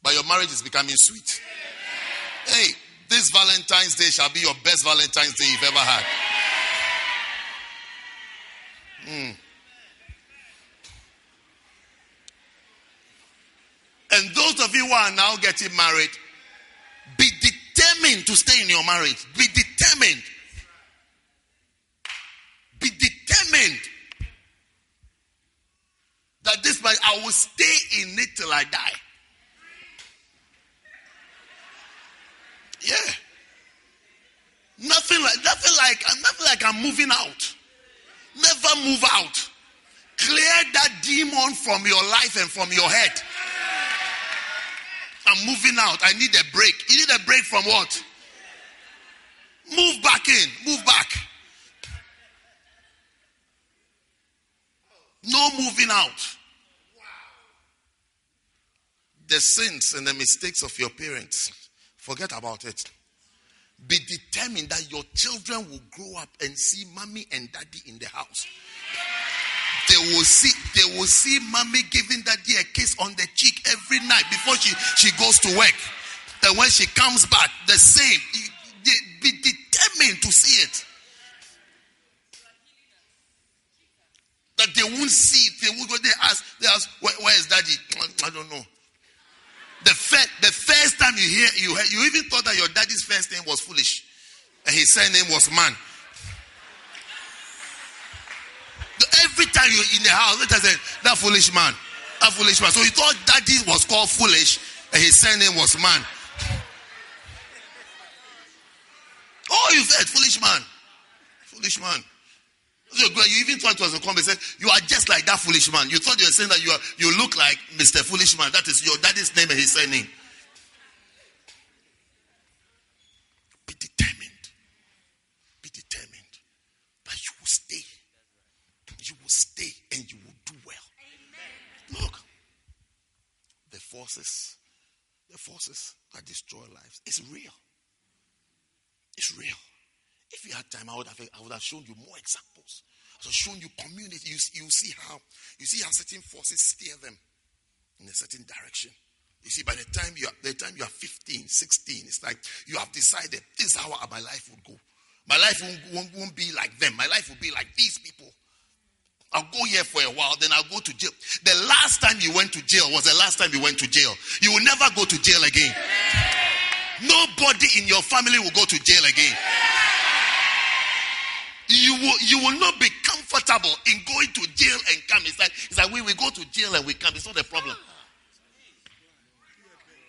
But your marriage is becoming sweet. Hey, this Valentine's Day shall be your best Valentine's Day you've ever had. Mm. And those of you who are now getting married, determined to stay in your marriage. Be determined. Be determined that this marriage, I will stay in it till I die. Yeah. Nothing like nothing like nothing like I'm moving out. Never move out. Clear that demon from your life and from your head. I'm moving out. I need a break. You need a break from what? Move back in. Move back. No moving out. The sins and the mistakes of your parents, forget about it. Be determined that your children will grow up and see mommy and daddy in the house. They will see, they will see mommy giving daddy a kiss on the cheek every night before she, she goes to work. And when she comes back, the same. Be determined to see it. That they won't see it. They will go there ask, they ask, where, where is daddy? I don't know. The, first, the first time you hear, you, hear, you even thought that your daddy's first name was foolish. And his second name was man. Every time you're in the house, let say, that foolish man. That foolish man. So you thought daddy was called foolish and his surname was man. Oh, you said foolish man. Foolish man. So you even thought it was a comment. Said you are just like that foolish man. You thought you were saying that you are you look like Mr. Foolish Man. That is your daddy's name and his surname. Be determined. Be determined that you will stay. You will stay and you will do well. Amen. Look, the forces, the forces that destroy lives, it's real. It's real. If you had time, I would have, I would have shown you more examples. I would have shown you community. You, you see how you see how certain forces steer them in a certain direction. You see, by the time you are, the time you are 15, 16, it's like you have decided this is how my life would go. My life won't, won't, won't be like them. My life will be like these people. I'll go here for a while, then I'll go to jail. The last time you went to jail was the last time you went to jail. You will never go to jail again. Nobody in your family will go to jail again you will you will not be comfortable in going to jail and come. It's like it's like we, we go to jail and we come. It's not a problem.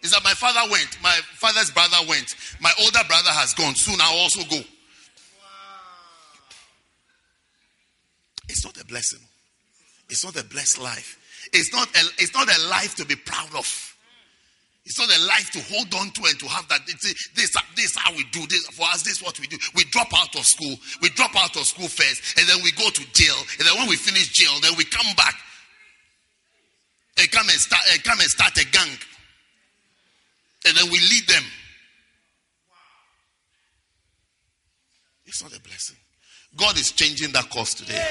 It's that my father went, my father's brother went, my older brother has gone. Soon I'll also go. It's not a blessing. It's not a blessed life. It's not a, it's not a life to be proud of. It's not a life to hold on to and to have that. This, this, this how we do. This for us. This is what we do. We drop out of school. We drop out of school first, and then we go to jail. And then when we finish jail, then we come back and come and start and come and start a gang. And then we lead them. It's not a blessing. God is changing that course today.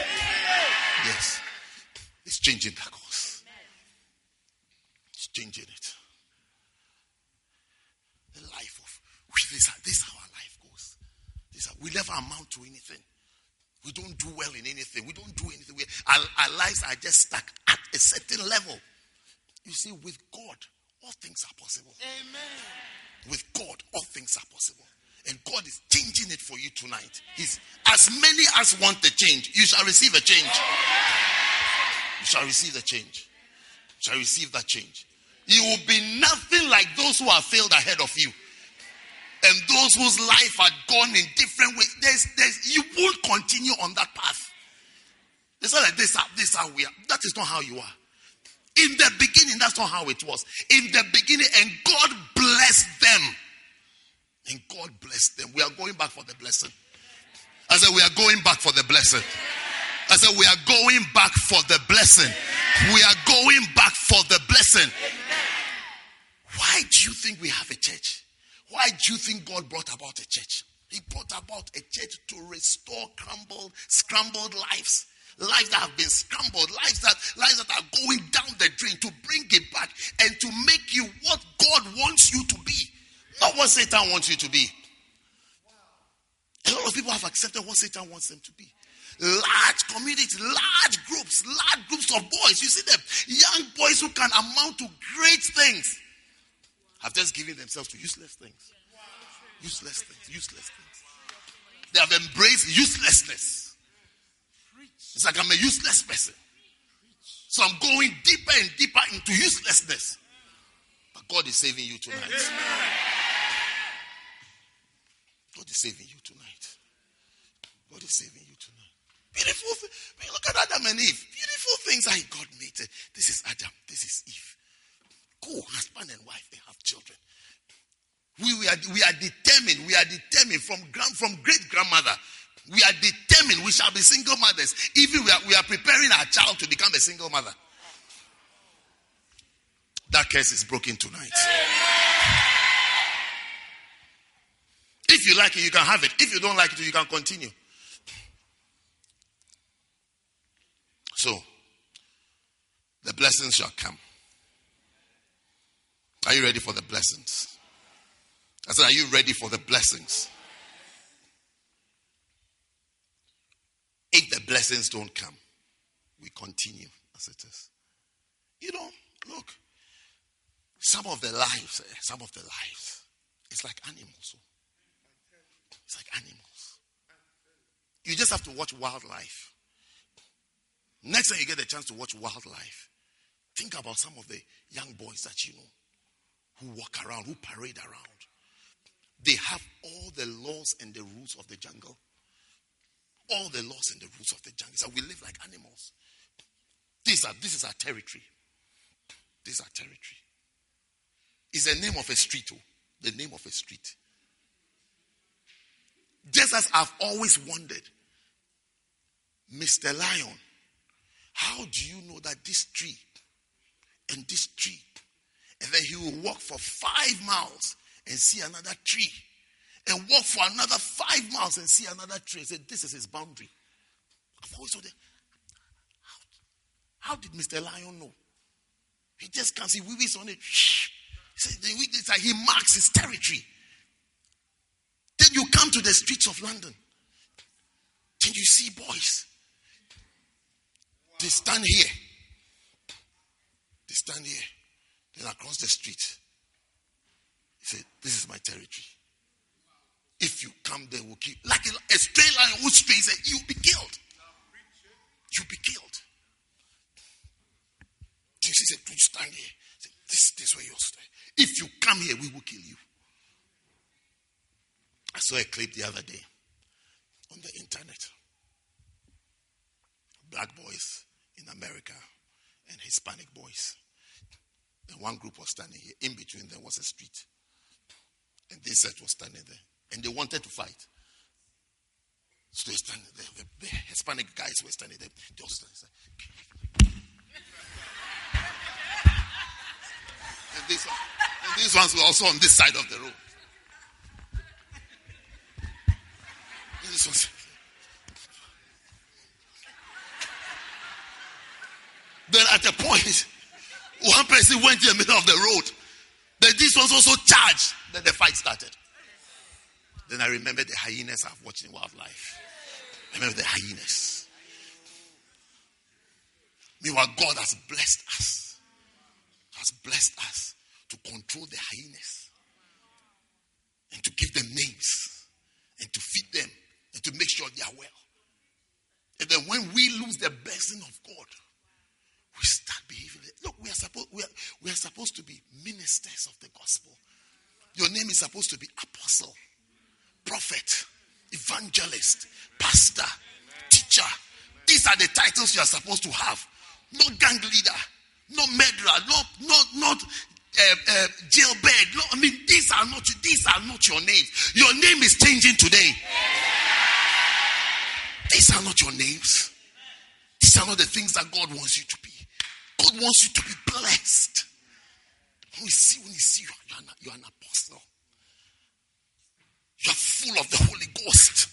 Yes. He's changing that course. He's changing it. this, this is how our life goes. This how, we never amount to anything. We don't do well in anything. We don't do anything. We, our, our lives are just stuck at a certain level. You see, with God, all things are possible. Amen. With God, all things are possible. And God is changing it for you tonight. He's as many as want the change, you shall receive a change. You shall receive the change. You shall receive that change. You will be nothing like those who are failed ahead of you. And those whose life had gone in different ways, there's, there's, you won't continue on that path. It's not like this, this how we are. That is not how you are. In the beginning, that's not how it was. In the beginning, and God blessed them. And God blessed them. We are going back for the blessing. I said, we are going back for the blessing. I said, we are going back for the blessing. We are going back for the blessing. Why do you think we have a church? Why do you think God brought about a church? He brought about a church to restore crumbled, scrambled lives. Lives that have been scrambled, lives that lives that are going down the drain to bring it back and to make you what God wants you to be. Not what Satan wants you to be. A lot of people have accepted what Satan wants them to be. Large communities, large groups, large groups of boys. You see them, young boys who can amount to great things, have just given themselves to useless things. Useless things, useless things. They have embraced uselessness. It's like I'm a useless person. So I'm going deeper and deeper into uselessness. But God is saving you tonight. God is saving you tonight. God is saving you tonight. Beautiful. Look at Adam and Eve. Beautiful things that God made. This is Adam. This is Eve. Go, husband and wife. They have children. We, we, are, we are determined. We are determined from grand, from great grandmother. We are determined we shall be single mothers. Even we are, we are preparing our child to become a single mother. That curse is broken tonight. If you like it, you can have it. If you don't like it, you can continue. So, the blessings shall come. Are you ready for the blessings? I said, Are you ready for the blessings? If the blessings don't come, we continue as it is. You know, look, some of the lives, eh, some of the lives, it's like animals. It's like animals. You just have to watch wildlife. Next time you get a chance to watch wildlife, think about some of the young boys that you know who walk around, who parade around. They have all the laws and the rules of the jungle. All the laws and the rules of the jungle. So we live like animals. This, are, this is our territory. This is our territory. It's the name of a street, oh, the name of a street. Just as I've always wondered, Mr. Lion, how do you know that this tree and this tree, and then he will walk for five miles and see another tree, and walk for another five miles and see another tree, and say, This is his boundary. How, how did Mr. Lion know? He just can't see weeds on it. It's like he marks his territory. Then you come to the streets of London. Then you see boys. They stand here. They stand here. Across the street. He said, This is my territory. If you come there, we'll kill. Like a, a stray lion who strays, you'll be killed. You'll be killed. Jesus said, Do you stand here? Said, this, this way you'll stay. If you come here, we will kill you. I saw a clip the other day on the internet. Black boys in America and Hispanic boys. And one group was standing here. In between there was a street. And this set was standing there. And they wanted to fight. So they standing there. The, the Hispanic guys were standing there. They also standing and, this, and these ones were also on this side of the road. Then at a point, one person went in the middle of the road. Then this was also charged. Then the fight started. Then I remember the hyenas I've watched in wildlife. I remember the hyenas. Meanwhile, God has blessed us. Has blessed us to control the hyenas and to give them names and to feed them and to make sure they are well. And then when we lose the blessing of God, we start behaving. Look, we are supposed we are, we are supposed to be ministers of the gospel. Your name is supposed to be apostle, prophet, evangelist, pastor, teacher. These are the titles you are supposed to have. Not gang leader, not murderer, not not not uh, uh, jailbird. No, I mean these are not these are not your names. Your name is changing today. These are not your names. These are not the things that God wants you to be. God wants you to be blessed. When you see, when you see you, are, not, you are an apostle. You are full of the Holy Ghost.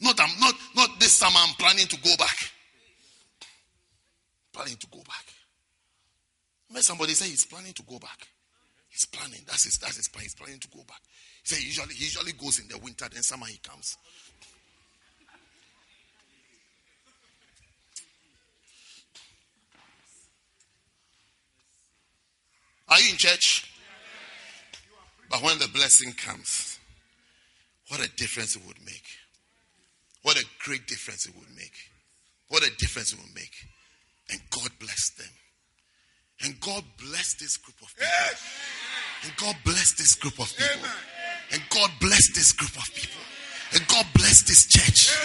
Not, I'm not, not this summer. I'm planning to go back. Planning to go back. When somebody say he's planning to go back, he's planning. That's his. That's his plan. He's planning to go back. He say usually he usually goes in the winter. Then summer he comes. Are you in church? But when the blessing comes, what a difference it would make. What a great difference it would make. What a difference it would make. And God blessed them. And God blessed this group of people. And God blessed this group of people. And God blessed this group of people. And God blessed this church.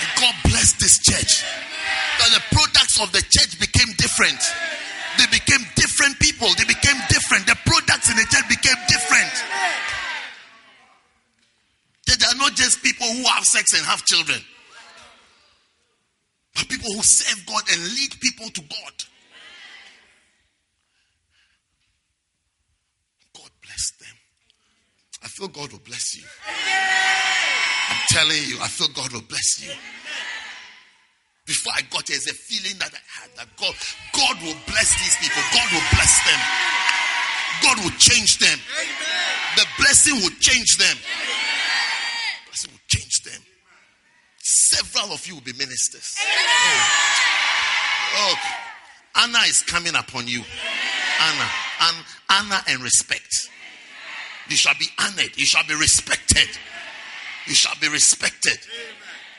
And God blessed this church. That the products of the church became different. They became different people. They became different. The products in the church became different. They are not just people who have sex and have children, but people who serve God and lead people to God. God bless them. I feel God will bless you. I'm telling you, I feel God will bless you. Before I got here, there's a feeling that I had that God, God will bless these people. God will bless them. God will change them. The blessing will change them. The blessing will change them. Several of you will be ministers. Oh. oh. Honor is coming upon you. Honor. and honor and respect. You shall be honored. You shall be respected. You shall be respected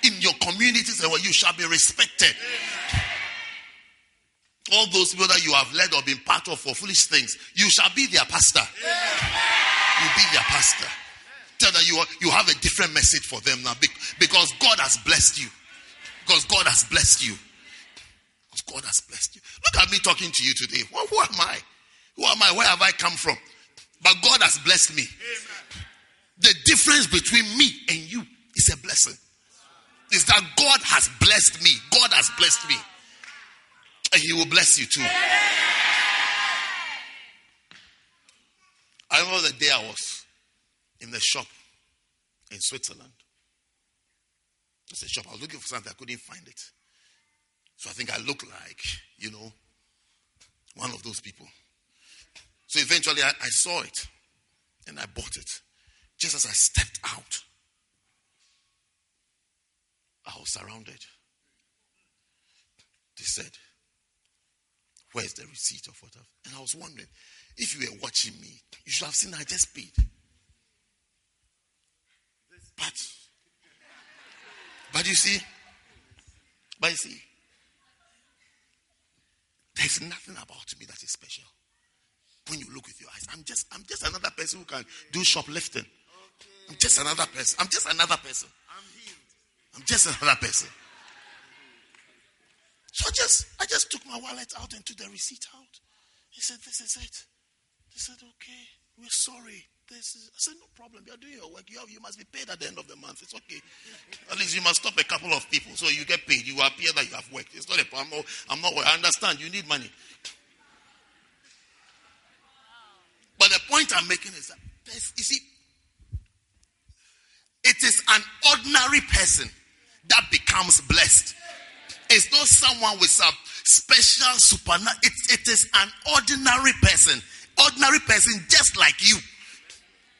in your communities and where you shall be respected. All those people that you have led or been part of for foolish things, you shall be their pastor. You'll be their pastor. Tell them you, are, you have a different message for them now because God has blessed you. Because God has blessed you. Because God has blessed you. Look at me talking to you today. Well, who am I? Who am I? Where have I come from? But God has blessed me. The difference between me and you is a blessing is that God has blessed me. God has blessed me. And He will bless you too. I remember the day I was in the shop in Switzerland. It's a shop. I was looking for something, I couldn't find it. So I think I look like, you know, one of those people. So eventually I, I saw it and I bought it. Just as I stepped out, I was surrounded. They said, Where's the receipt of what I've? And I was wondering, if you were watching me, you should have seen I just paid. But, but you see, but you see, there's nothing about me that is special. When you look with your eyes, I'm just, I'm just another person who can do shoplifting. I'm just another person. I'm just another person. I'm just another person. So I just I just took my wallet out and took the receipt out. He said, This is it. They said, Okay, we're sorry. This is I said, No problem. You're doing your work. You have, you must be paid at the end of the month. It's okay. At least you must stop a couple of people so you get paid. You appear that you have worked. It's not a problem. I'm not I understand. You need money. But the point I'm making is that you see, it is an ordinary person that becomes blessed. It's not someone with some special supernatural. It, it is an ordinary person, ordinary person just like you.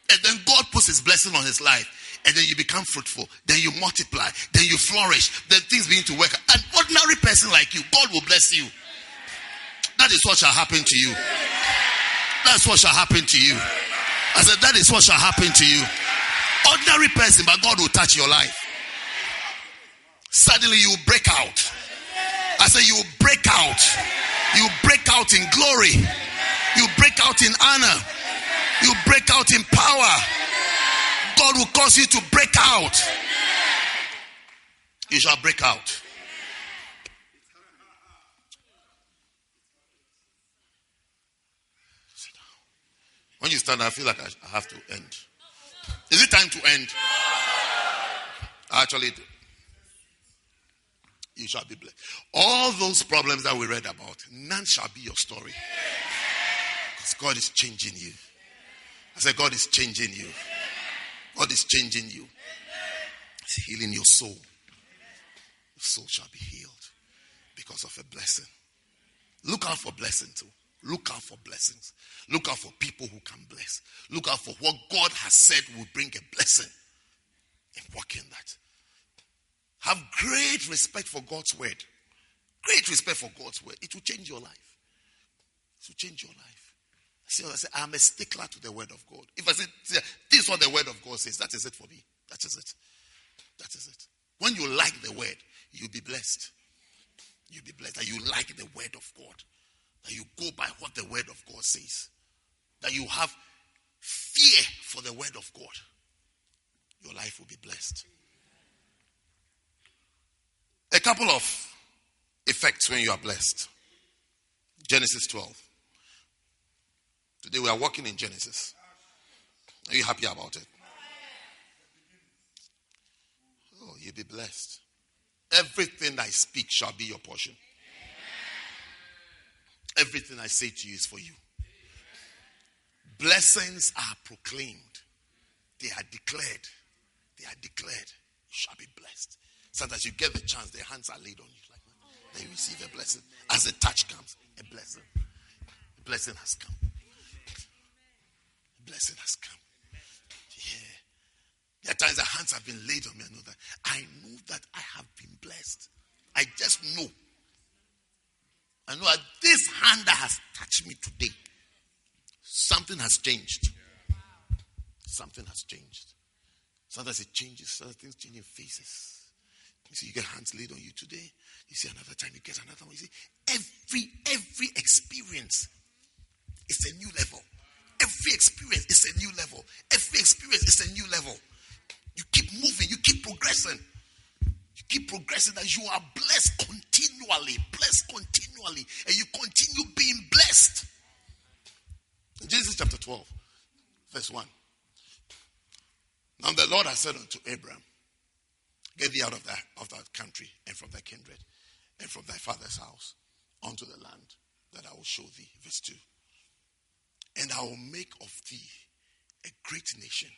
And then God puts His blessing on his life. And then you become fruitful. Then you multiply. Then you flourish. Then things begin to work. An ordinary person like you, God will bless you. That is what shall happen to you. That's what shall happen to you. I said, that is what shall happen to you. Ordinary person, but God will touch your life suddenly you break out. I say you break out. You break out in glory. You break out in honor. You break out in power. God will cause you to break out. You shall break out. When you stand, I feel like I have to end. Is it time to end? Actually, you shall be blessed. All those problems that we read about, none shall be your story. Because God is changing you. I said, God is changing you. God is changing you. He's healing your soul. Your soul shall be healed because of a blessing. Look out for blessing too. Oh. Look out for blessings. Look out for people who can bless. Look out for what God has said will bring a blessing. And walk in that. Have great respect for God's word. Great respect for God's word. It will change your life. It will change your life. See, I say, I'm a stickler to the word of God. If I say, this is what the word of God says, that is it for me. That is it. That is it. When you like the word, you'll be blessed. You'll be blessed that you like the word of God. That you go by what the word of God says. That you have fear for the word of God. Your life will be blessed. A couple of effects when you are blessed. Genesis 12. Today we are walking in Genesis. Are you happy about it? Oh, you'll be blessed. Everything I speak shall be your portion. Everything I say to you is for you. Blessings are proclaimed, they are declared. They are declared. You shall be blessed. Sometimes you get the chance, their hands are laid on you. Like that. Then you receive a blessing. As the touch comes, a blessing. A blessing has come. A blessing has come. Yeah. There are times the hands have been laid on me. I know that. I know that I have been blessed. I just know I know that this hand that has touched me today, something has changed. Something has changed. Sometimes it changes, sometimes things change in faces. You see, you get hands laid on you today. You see another time, you get another one. You see, every every experience is a new level. Every experience is a new level. Every experience is a new level. You keep moving, you keep progressing. You keep progressing that you are blessed continually, blessed continually, and you continue being blessed. In Genesis chapter 12, verse 1. Now the Lord has said unto Abraham, Get thee out of that of that country and from thy kindred and from thy father's house unto the land that I will show thee. Verse 2. And I will make of thee a great nation.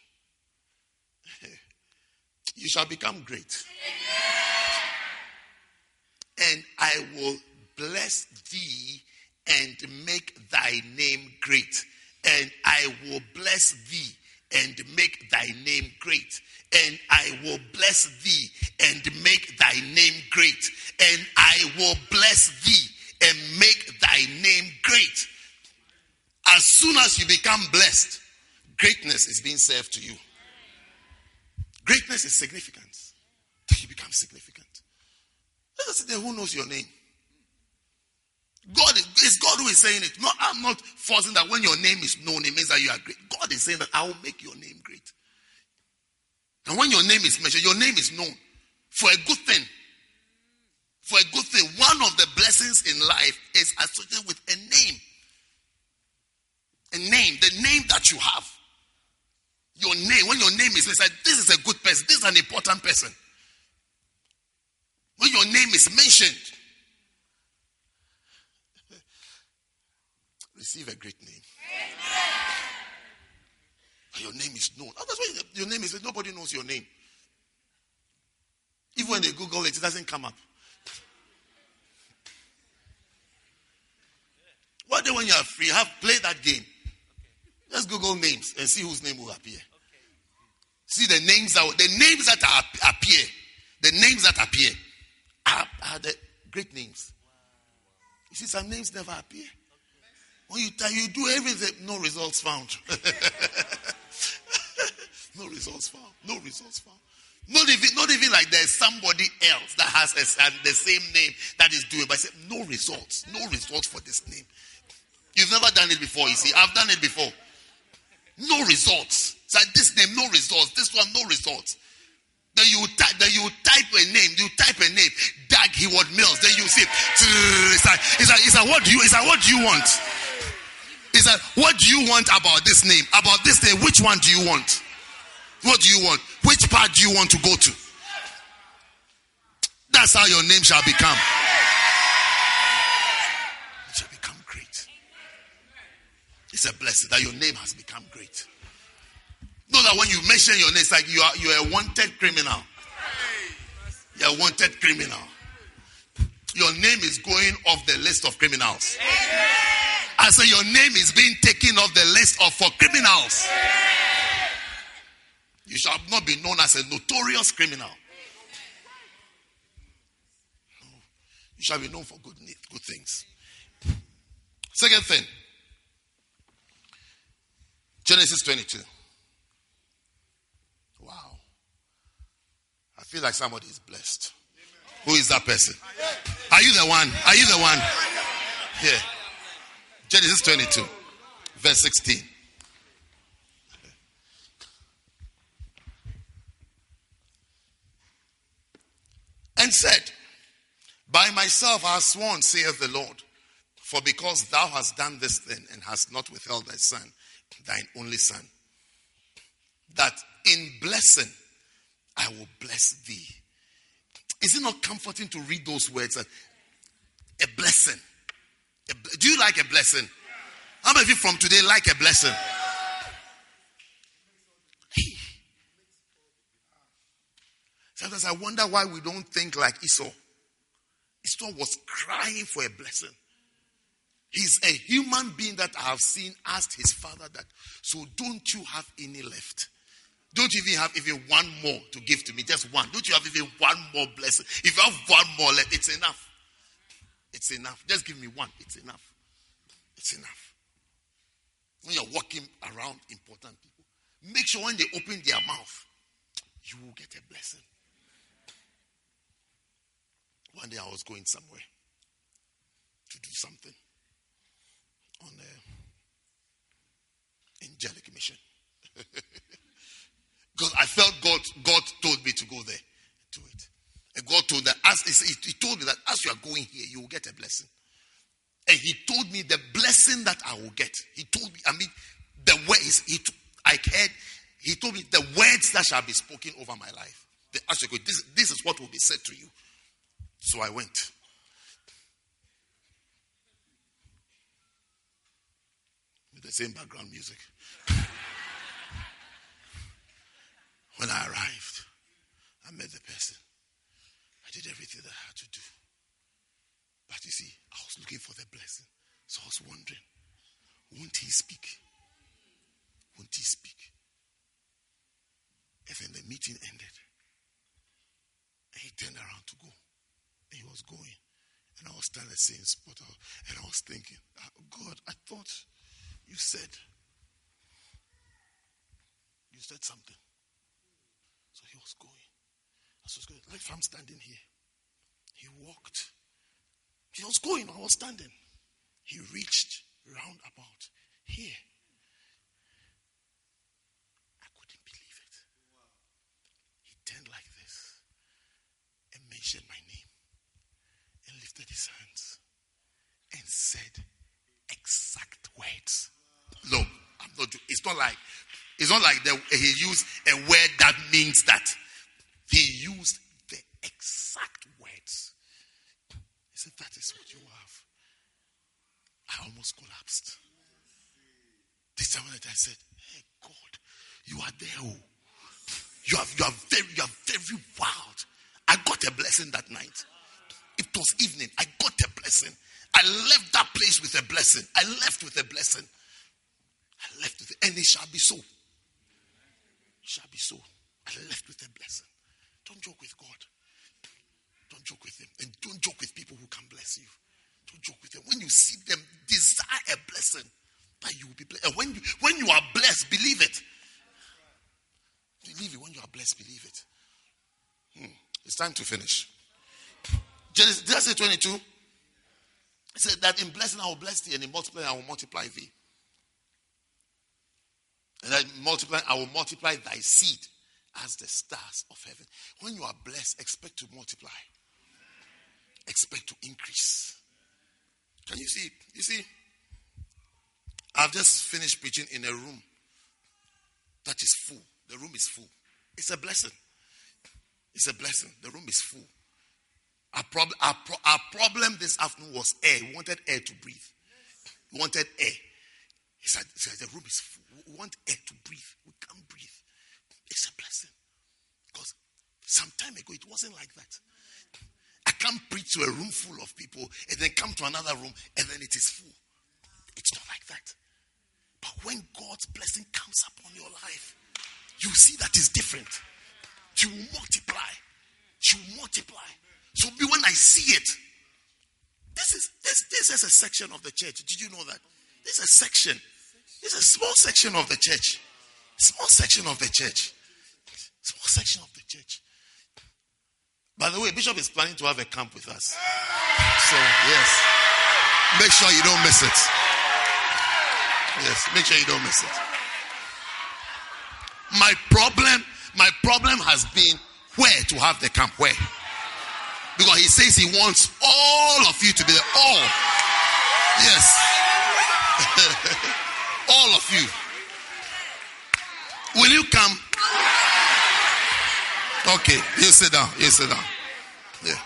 you shall become great. And I will bless thee and make thy name great. And I will bless thee and make thy name great. And I will bless thee and make thy name great. And I will bless thee and make thy name great. As soon as you become blessed, greatness is being served to you. Greatness is significance. You become significant. Who knows your name. God is, God who is saying it. No, I'm not forcing that when your name is known, it means that you are great. God is saying that I will make your name great. And when your name is mentioned, your name is known for a good thing. For a good thing. One of the blessings in life is associated with a name. A name, the name that you have. Your name, when your name is mentioned, this is a good person, this is an important person. When your name is mentioned, receive a great name. Your name is known. That's why your name is nobody knows your name. Even when they Google it, it doesn't come up. What day when you are free, have play that game. Just Google names and see whose name will appear. See the names that the names that appear, the names that appear are, are the great names. You see, some names never appear. When you you do everything, no results found. no results found. No results found. Not even, not even like there's somebody else that has a, the same name that is doing, but I said no results, no results for this name. You've never done it before, you see. I've done it before. No results. Like this name, no results. This one, no results. Then you type, then you type a name. You type a name. Dag Heward Mills. Then you see. It's like, it's like, it's like, what do you? It's like, what do you want? Like, what do you want about this name? About this name, which one do you want? What do you want? Which part do you want to go to? That's how your name shall become. It shall become great. It's a blessing that your name has become great. Know that when you mention your name, it's like you are you are a wanted criminal. You're a wanted criminal. Your name is going off the list of criminals. I say your name is being taken off the list of for criminals. You shall not be known as a notorious criminal. You shall be known for good, good things. Second thing Genesis 22. Wow. I feel like somebody is blessed. Who is that person? Are you the one? Are you the one? Here. Genesis 22, verse 16. And said, By myself I have sworn, saith the Lord, for because thou hast done this thing and hast not withheld thy son, thine only son, that in blessing I will bless thee. Is it not comforting to read those words? A blessing. Do you like a blessing? How many of you from today like a blessing? Sometimes I wonder why we don't think like Esau. Esau was crying for a blessing. He's a human being that I have seen asked his father that, so don't you have any left? Don't you even have even one more to give to me? Just one. Don't you have even one more blessing? If you have one more left, it's enough. It's enough. Just give me one. It's enough. It's enough. When you're walking around important people, make sure when they open their mouth, you will get a blessing. One day I was going somewhere to do something on a angelic mission. because I felt God, God told me to go there do it. God told that as he told me that as you are going here, you will get a blessing. And he told me the blessing that I will get. He told me, I mean, the words he I heard, he told me the words that shall be spoken over my life. The, as you go, this, this is what will be said to you. So I went. With the same background music. when I arrived, I met the person. Did everything that I had to do. But you see, I was looking for the blessing. So I was wondering, won't he speak? Won't he speak? And then the meeting ended. And he turned around to go And he was going. And I was standing the same spot. And I was thinking, ah, God, I thought you said, you said something. So he was going. I was going, like if I'm standing here. He walked. He was going, I was standing. He reached round about here. I couldn't believe it. He turned like this and mentioned my name and lifted his hands and said exact words. No, I'm not. It's not like it's not like the, he used a word that means that. He used the exact said, "That is what you have." I almost collapsed. This time I said, "Hey God, you are there. Oh. You are you are very you are very wild." I got a blessing that night. It was evening. I got a blessing. I left that place with a blessing. I left with a blessing. I left with it. And it shall be so. It shall be so. I left with a blessing. Don't joke with God. Joke with them. And don't joke with people who can bless you. Don't joke with them. When you see them, desire a blessing that you will be blessed. And when you, when you are blessed, believe it. Believe it. When you are blessed, believe it. Hmm. It's time to finish. Genesis, did I say 22? He said that in blessing I will bless thee, and in multiplying I will multiply thee. And I multiply, I will multiply thy seed as the stars of heaven. When you are blessed, expect to multiply. Expect to increase. Can you see? it? You see, I've just finished preaching in a room that is full. The room is full. It's a blessing. It's a blessing. The room is full. Our, prob- our, pro- our problem this afternoon was air. We wanted air to breathe. We wanted air. He said, he said, the room is full. We want air to breathe. We can't breathe. It's a blessing. Because some time ago, it wasn't like that. Can't preach to a room full of people and then come to another room and then it is full. It's not like that. But when God's blessing comes upon your life, you see that it's different. You will multiply. You multiply. So when I see it, this is this this is a section of the church. Did you know that? This is a section. This is a small section of the church. Small section of the church. Small section of the church. By the way, Bishop is planning to have a camp with us. So yes. Make sure you don't miss it. Yes, make sure you don't miss it. My problem, my problem has been where to have the camp. Where? Because he says he wants all of you to be there. All. Yes. all of you. Will you come? Okay, you sit down. You sit down. Yeah.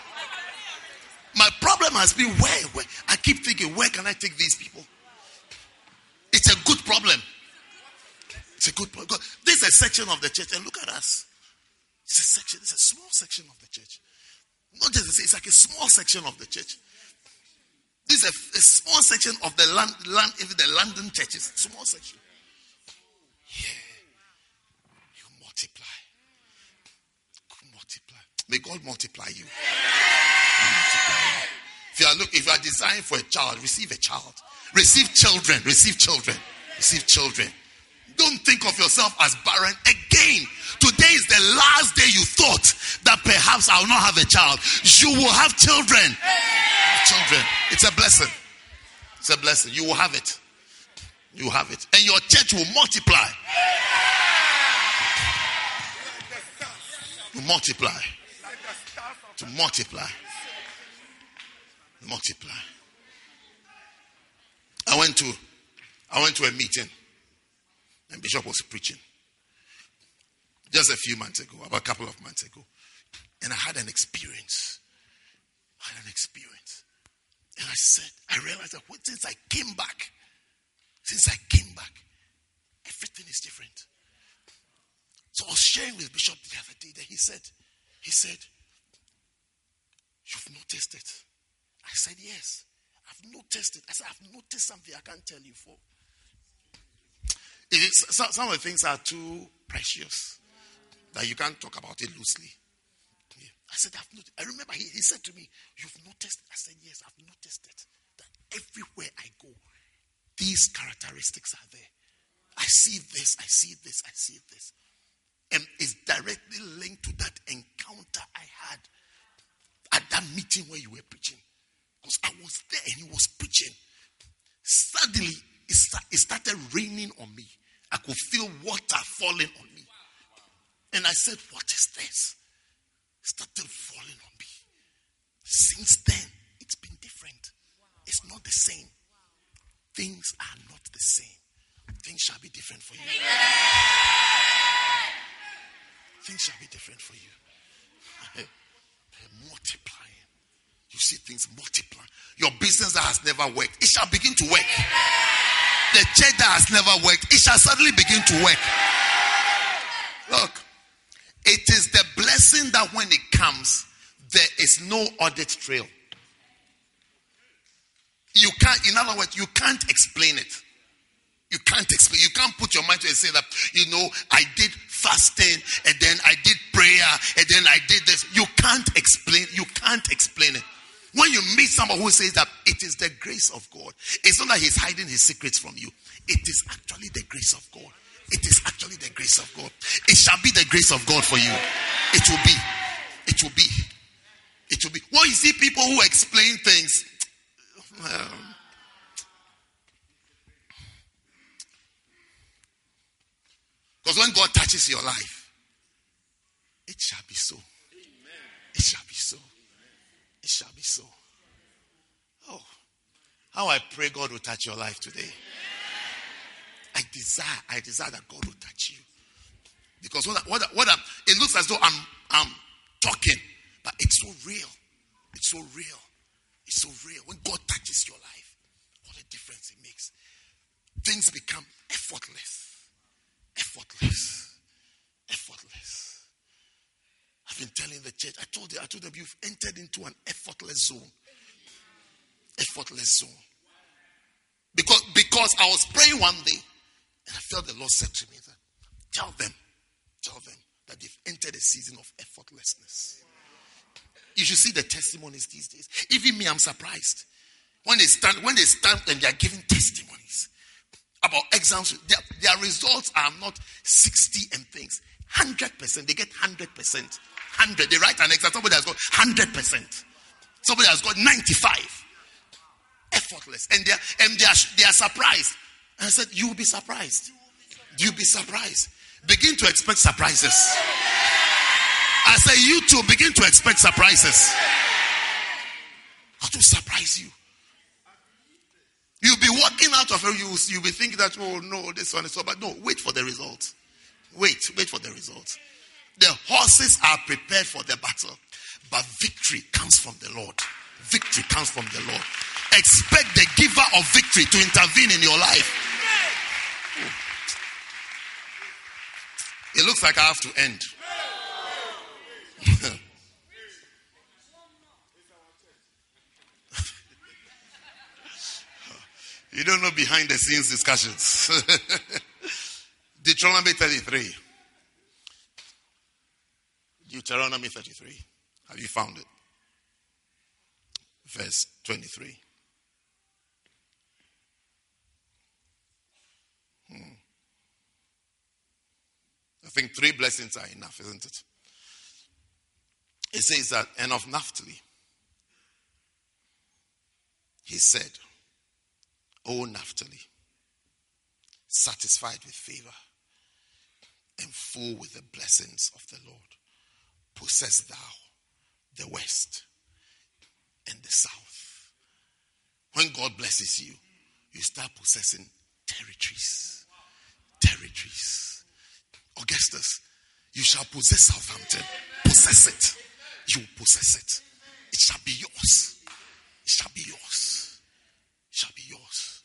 My problem has been where, where? I keep thinking, where can I take these people? It's a good problem. It's a good problem. This is a section of the church, and look at us. It's a section, it's a small section of the church. Not just it's like a small section of the church. This is a, a small section of the land, land, even the London churches. Small section. Yeah. You multiply. You multiply. May God multiply you. If you are look, if you are designed for a child, receive a child. Receive children. Receive children. Receive children. Don't think of yourself as barren again. Today is the last day you thought that perhaps I'll not have a child. You will have children. Have Children. It's a blessing. It's a blessing. You will have it. You have it. And your church will multiply. To multiply. To multiply. Multiply. I went to I went to a meeting and Bishop was preaching just a few months ago, about a couple of months ago. And I had an experience. I had an experience. And I said, I realized that since I came back, since I came back, everything is different. So I was sharing with Bishop the other day that he said, he said, You've noticed it. I said, Yes. I've noticed it. I said, I've noticed something I can't tell you for. It is, some of the things are too precious that you can't talk about it loosely. I said, I've noticed. I remember he, he said to me, You've noticed? I said, Yes, I've noticed it. That everywhere I go, these characteristics are there. I see this, I see this, I see this. And it's directly linked to that encounter I had that meeting where you were preaching. Because I was there and he was preaching. Suddenly, it, start, it started raining on me. I could feel water falling on me. And I said, What is this? It started falling on me. Since then, it's been different. It's not the same. Things are not the same. Things shall be different for you. Things shall be different for you. multiplying. You see things multiply. Your business that has never worked, it shall begin to work. The church that has never worked, it shall suddenly begin to work. Look, it is the blessing that when it comes, there is no audit trail. You can't, in other words, you can't explain it. You can't explain. You can't put your mind to it and say that, you know, I did fasting and then I did prayer and then I did this. You can't explain. You can't explain it. When you meet someone who says that it is the grace of God, it's not that he's hiding his secrets from you. It is actually the grace of God. It is actually the grace of God. It shall be the grace of God for you. It will be. It will be. It will be. Well, you see people who explain things. Um, because when God touches your life, it shall be so. It shall be so. It shall be so. Oh, how I pray God will touch your life today. I desire, I desire that God will touch you. Because what, what, what I'm, it looks as though I'm, I'm talking, but it's so real. It's so real. It's so real. When God touches your life, what a difference it makes. Things become effortless. Effortless. Effortless. I've been telling the church, I told you, I told them you've entered into an effortless zone. Effortless zone. Because because I was praying one day and I felt the Lord said to me that tell them, tell them that they've entered a season of effortlessness. You should see the testimonies these days. Even me, I'm surprised. When they stand, when they stand and they are giving testimonies about exams, their, their results are not 60 and things. 100%. They get 100%. 100. They write an exam. Somebody has got 100%. Somebody has got 95. Effortless. And they are, and they are, they are surprised. And I said, You will be surprised. You'll be surprised. Begin to expect surprises. I say, You too, begin to expect surprises. What will surprise you? You'll be walking out of it, you, you'll be thinking that, oh no, this one is so, but no, wait for the results. Wait, wait for the results. The horses are prepared for the battle, but victory comes from the Lord. Victory comes from the Lord. Expect the giver of victory to intervene in your life. It looks like I have to end. you don't know behind the scenes discussions. Deuteronomy 33. Deuteronomy 33. Have you found it? Verse 23. Hmm. I think three blessings are enough, isn't it? It says that, and of Naphtali, he said, O Naphtali, satisfied with favor and full with the blessings of the Lord, possess thou the west and the south. When God blesses you, you start possessing territories. Territories. Augustus, you shall possess Southampton. Possess it. You possess it. It shall be yours. It shall be yours. It shall be yours.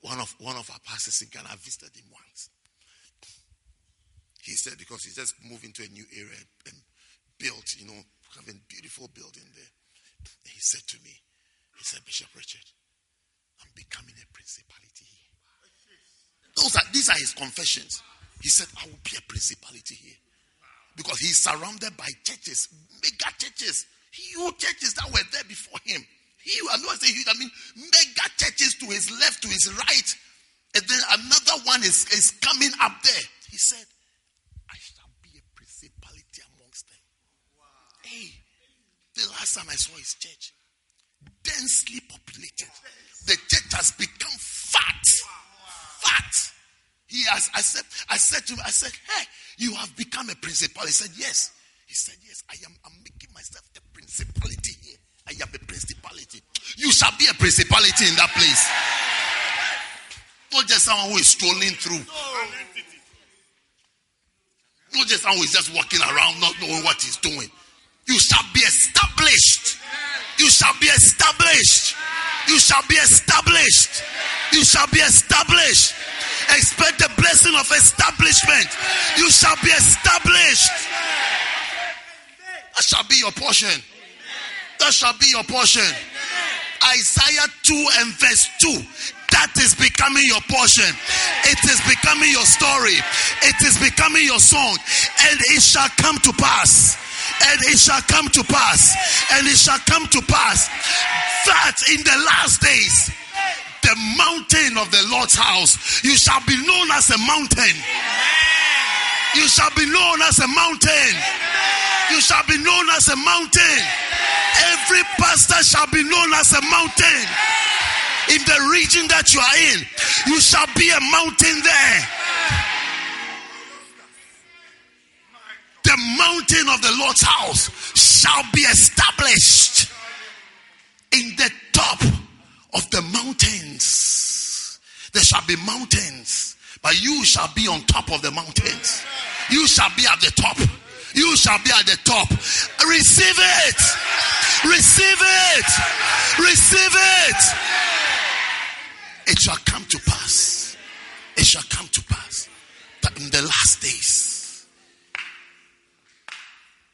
One of one of our pastors in Ghana visited him once. He said because he just moved into a new area and built, you know, having beautiful building there. He said to me, he said, Bishop Richard, I'm becoming a principality here. Those are these are his confessions. He said, I will be a principality here. Because he's surrounded by churches, mega churches, huge churches that were there before him. He, I know I say huge, I mean mega churches to his left, to his right. And then another one is, is coming up there. He said, I shall be a principality amongst them. Wow. Hey, the last time I saw his church, densely populated. The church has become fat. Fat. He has, I said, I said to him, I said, hey, you have become a principal. He said, yes. He said, yes, I am I'm making myself a principality here. I am a principality. You shall be a principality in that place. Not just someone who is strolling through. Not just someone who is just walking around not knowing what he's doing. You shall be established. You shall be established. You shall be established. You shall be established. Expect the blessing of establishment. You shall be established. That shall be your portion. That shall be your portion. Isaiah 2 and verse 2. That is becoming your portion. It is becoming your story. It is becoming your song. And it shall come to pass. And it shall come to pass. And it shall come to pass that in the last days the mountain of the Lord's house. You shall be known as a mountain. You shall be known as a mountain. You shall be known as a mountain. Every pastor shall be known as a mountain. In the region that you are in, you shall be a mountain there. The mountain of the Lord's house shall be established in the top of the mountains. There shall be mountains, but you shall be on top of the mountains. You shall be at the top. You shall be at the top. Receive it. Receive it. Receive it. It shall come to pass. It shall come to pass that in the last days,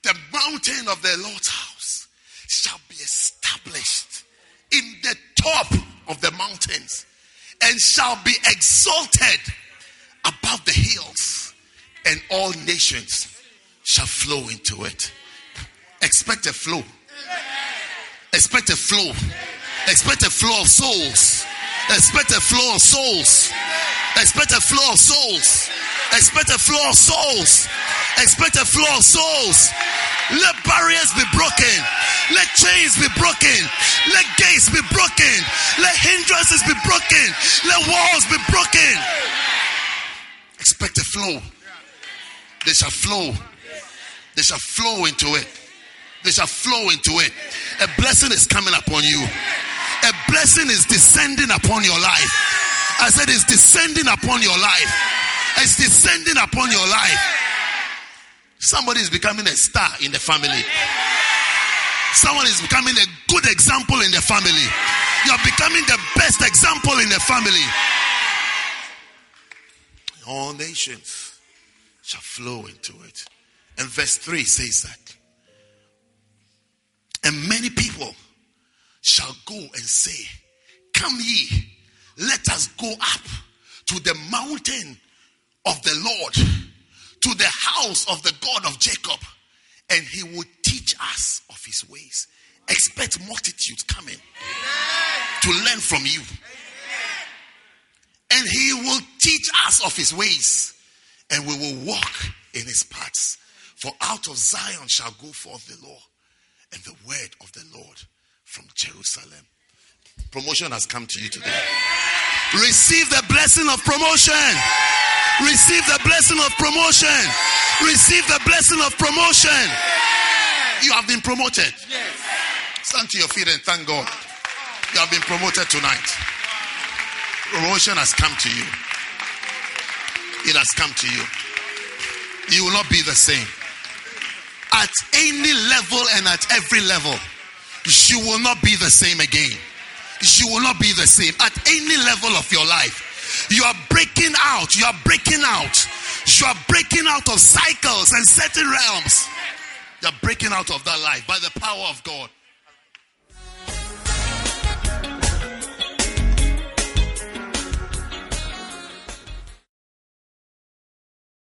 the mountain of the Lord's house shall be established in the top of the mountains and shall be exalted above the hills, and all nations shall flow into it. Expect a flow. Expect a flow. Expect a flow of souls. Expect a flow of souls. Expect a flow of souls. Expect a flow of souls. Expect a flow of souls. Let barriers be broken. Let chains be broken. Let gates be broken. Let hindrances be broken. Let walls be broken. Expect a flow. They shall flow they shall flow into it. They shall flow into it. A blessing is coming upon you. A blessing is descending upon your life. I said it's descending upon your life. It's descending upon your life. Somebody is becoming a star in the family. Someone is becoming a good example in the family. You're becoming the best example in the family. All nations shall flow into it. And verse 3 says that. And many people shall go and say, Come ye, let us go up to the mountain of the Lord, to the house of the God of Jacob, and he will teach us of his ways. Expect multitudes coming to learn from you. And he will teach us of his ways, and we will walk in his paths. For out of Zion shall go forth the law and the word of the Lord from Jerusalem. Promotion has come to you today. Receive the blessing of promotion. Receive the blessing of promotion. Receive the blessing of promotion. You have been promoted. Stand to your feet and thank God. You have been promoted tonight. Promotion has come to you. It has come to you. You will not be the same at any level and at every level, you will not be the same again. She will not be the same at any level of your life. You are breaking out. You are breaking out. You are breaking out of cycles and certain realms. You are breaking out of that life by the power of God.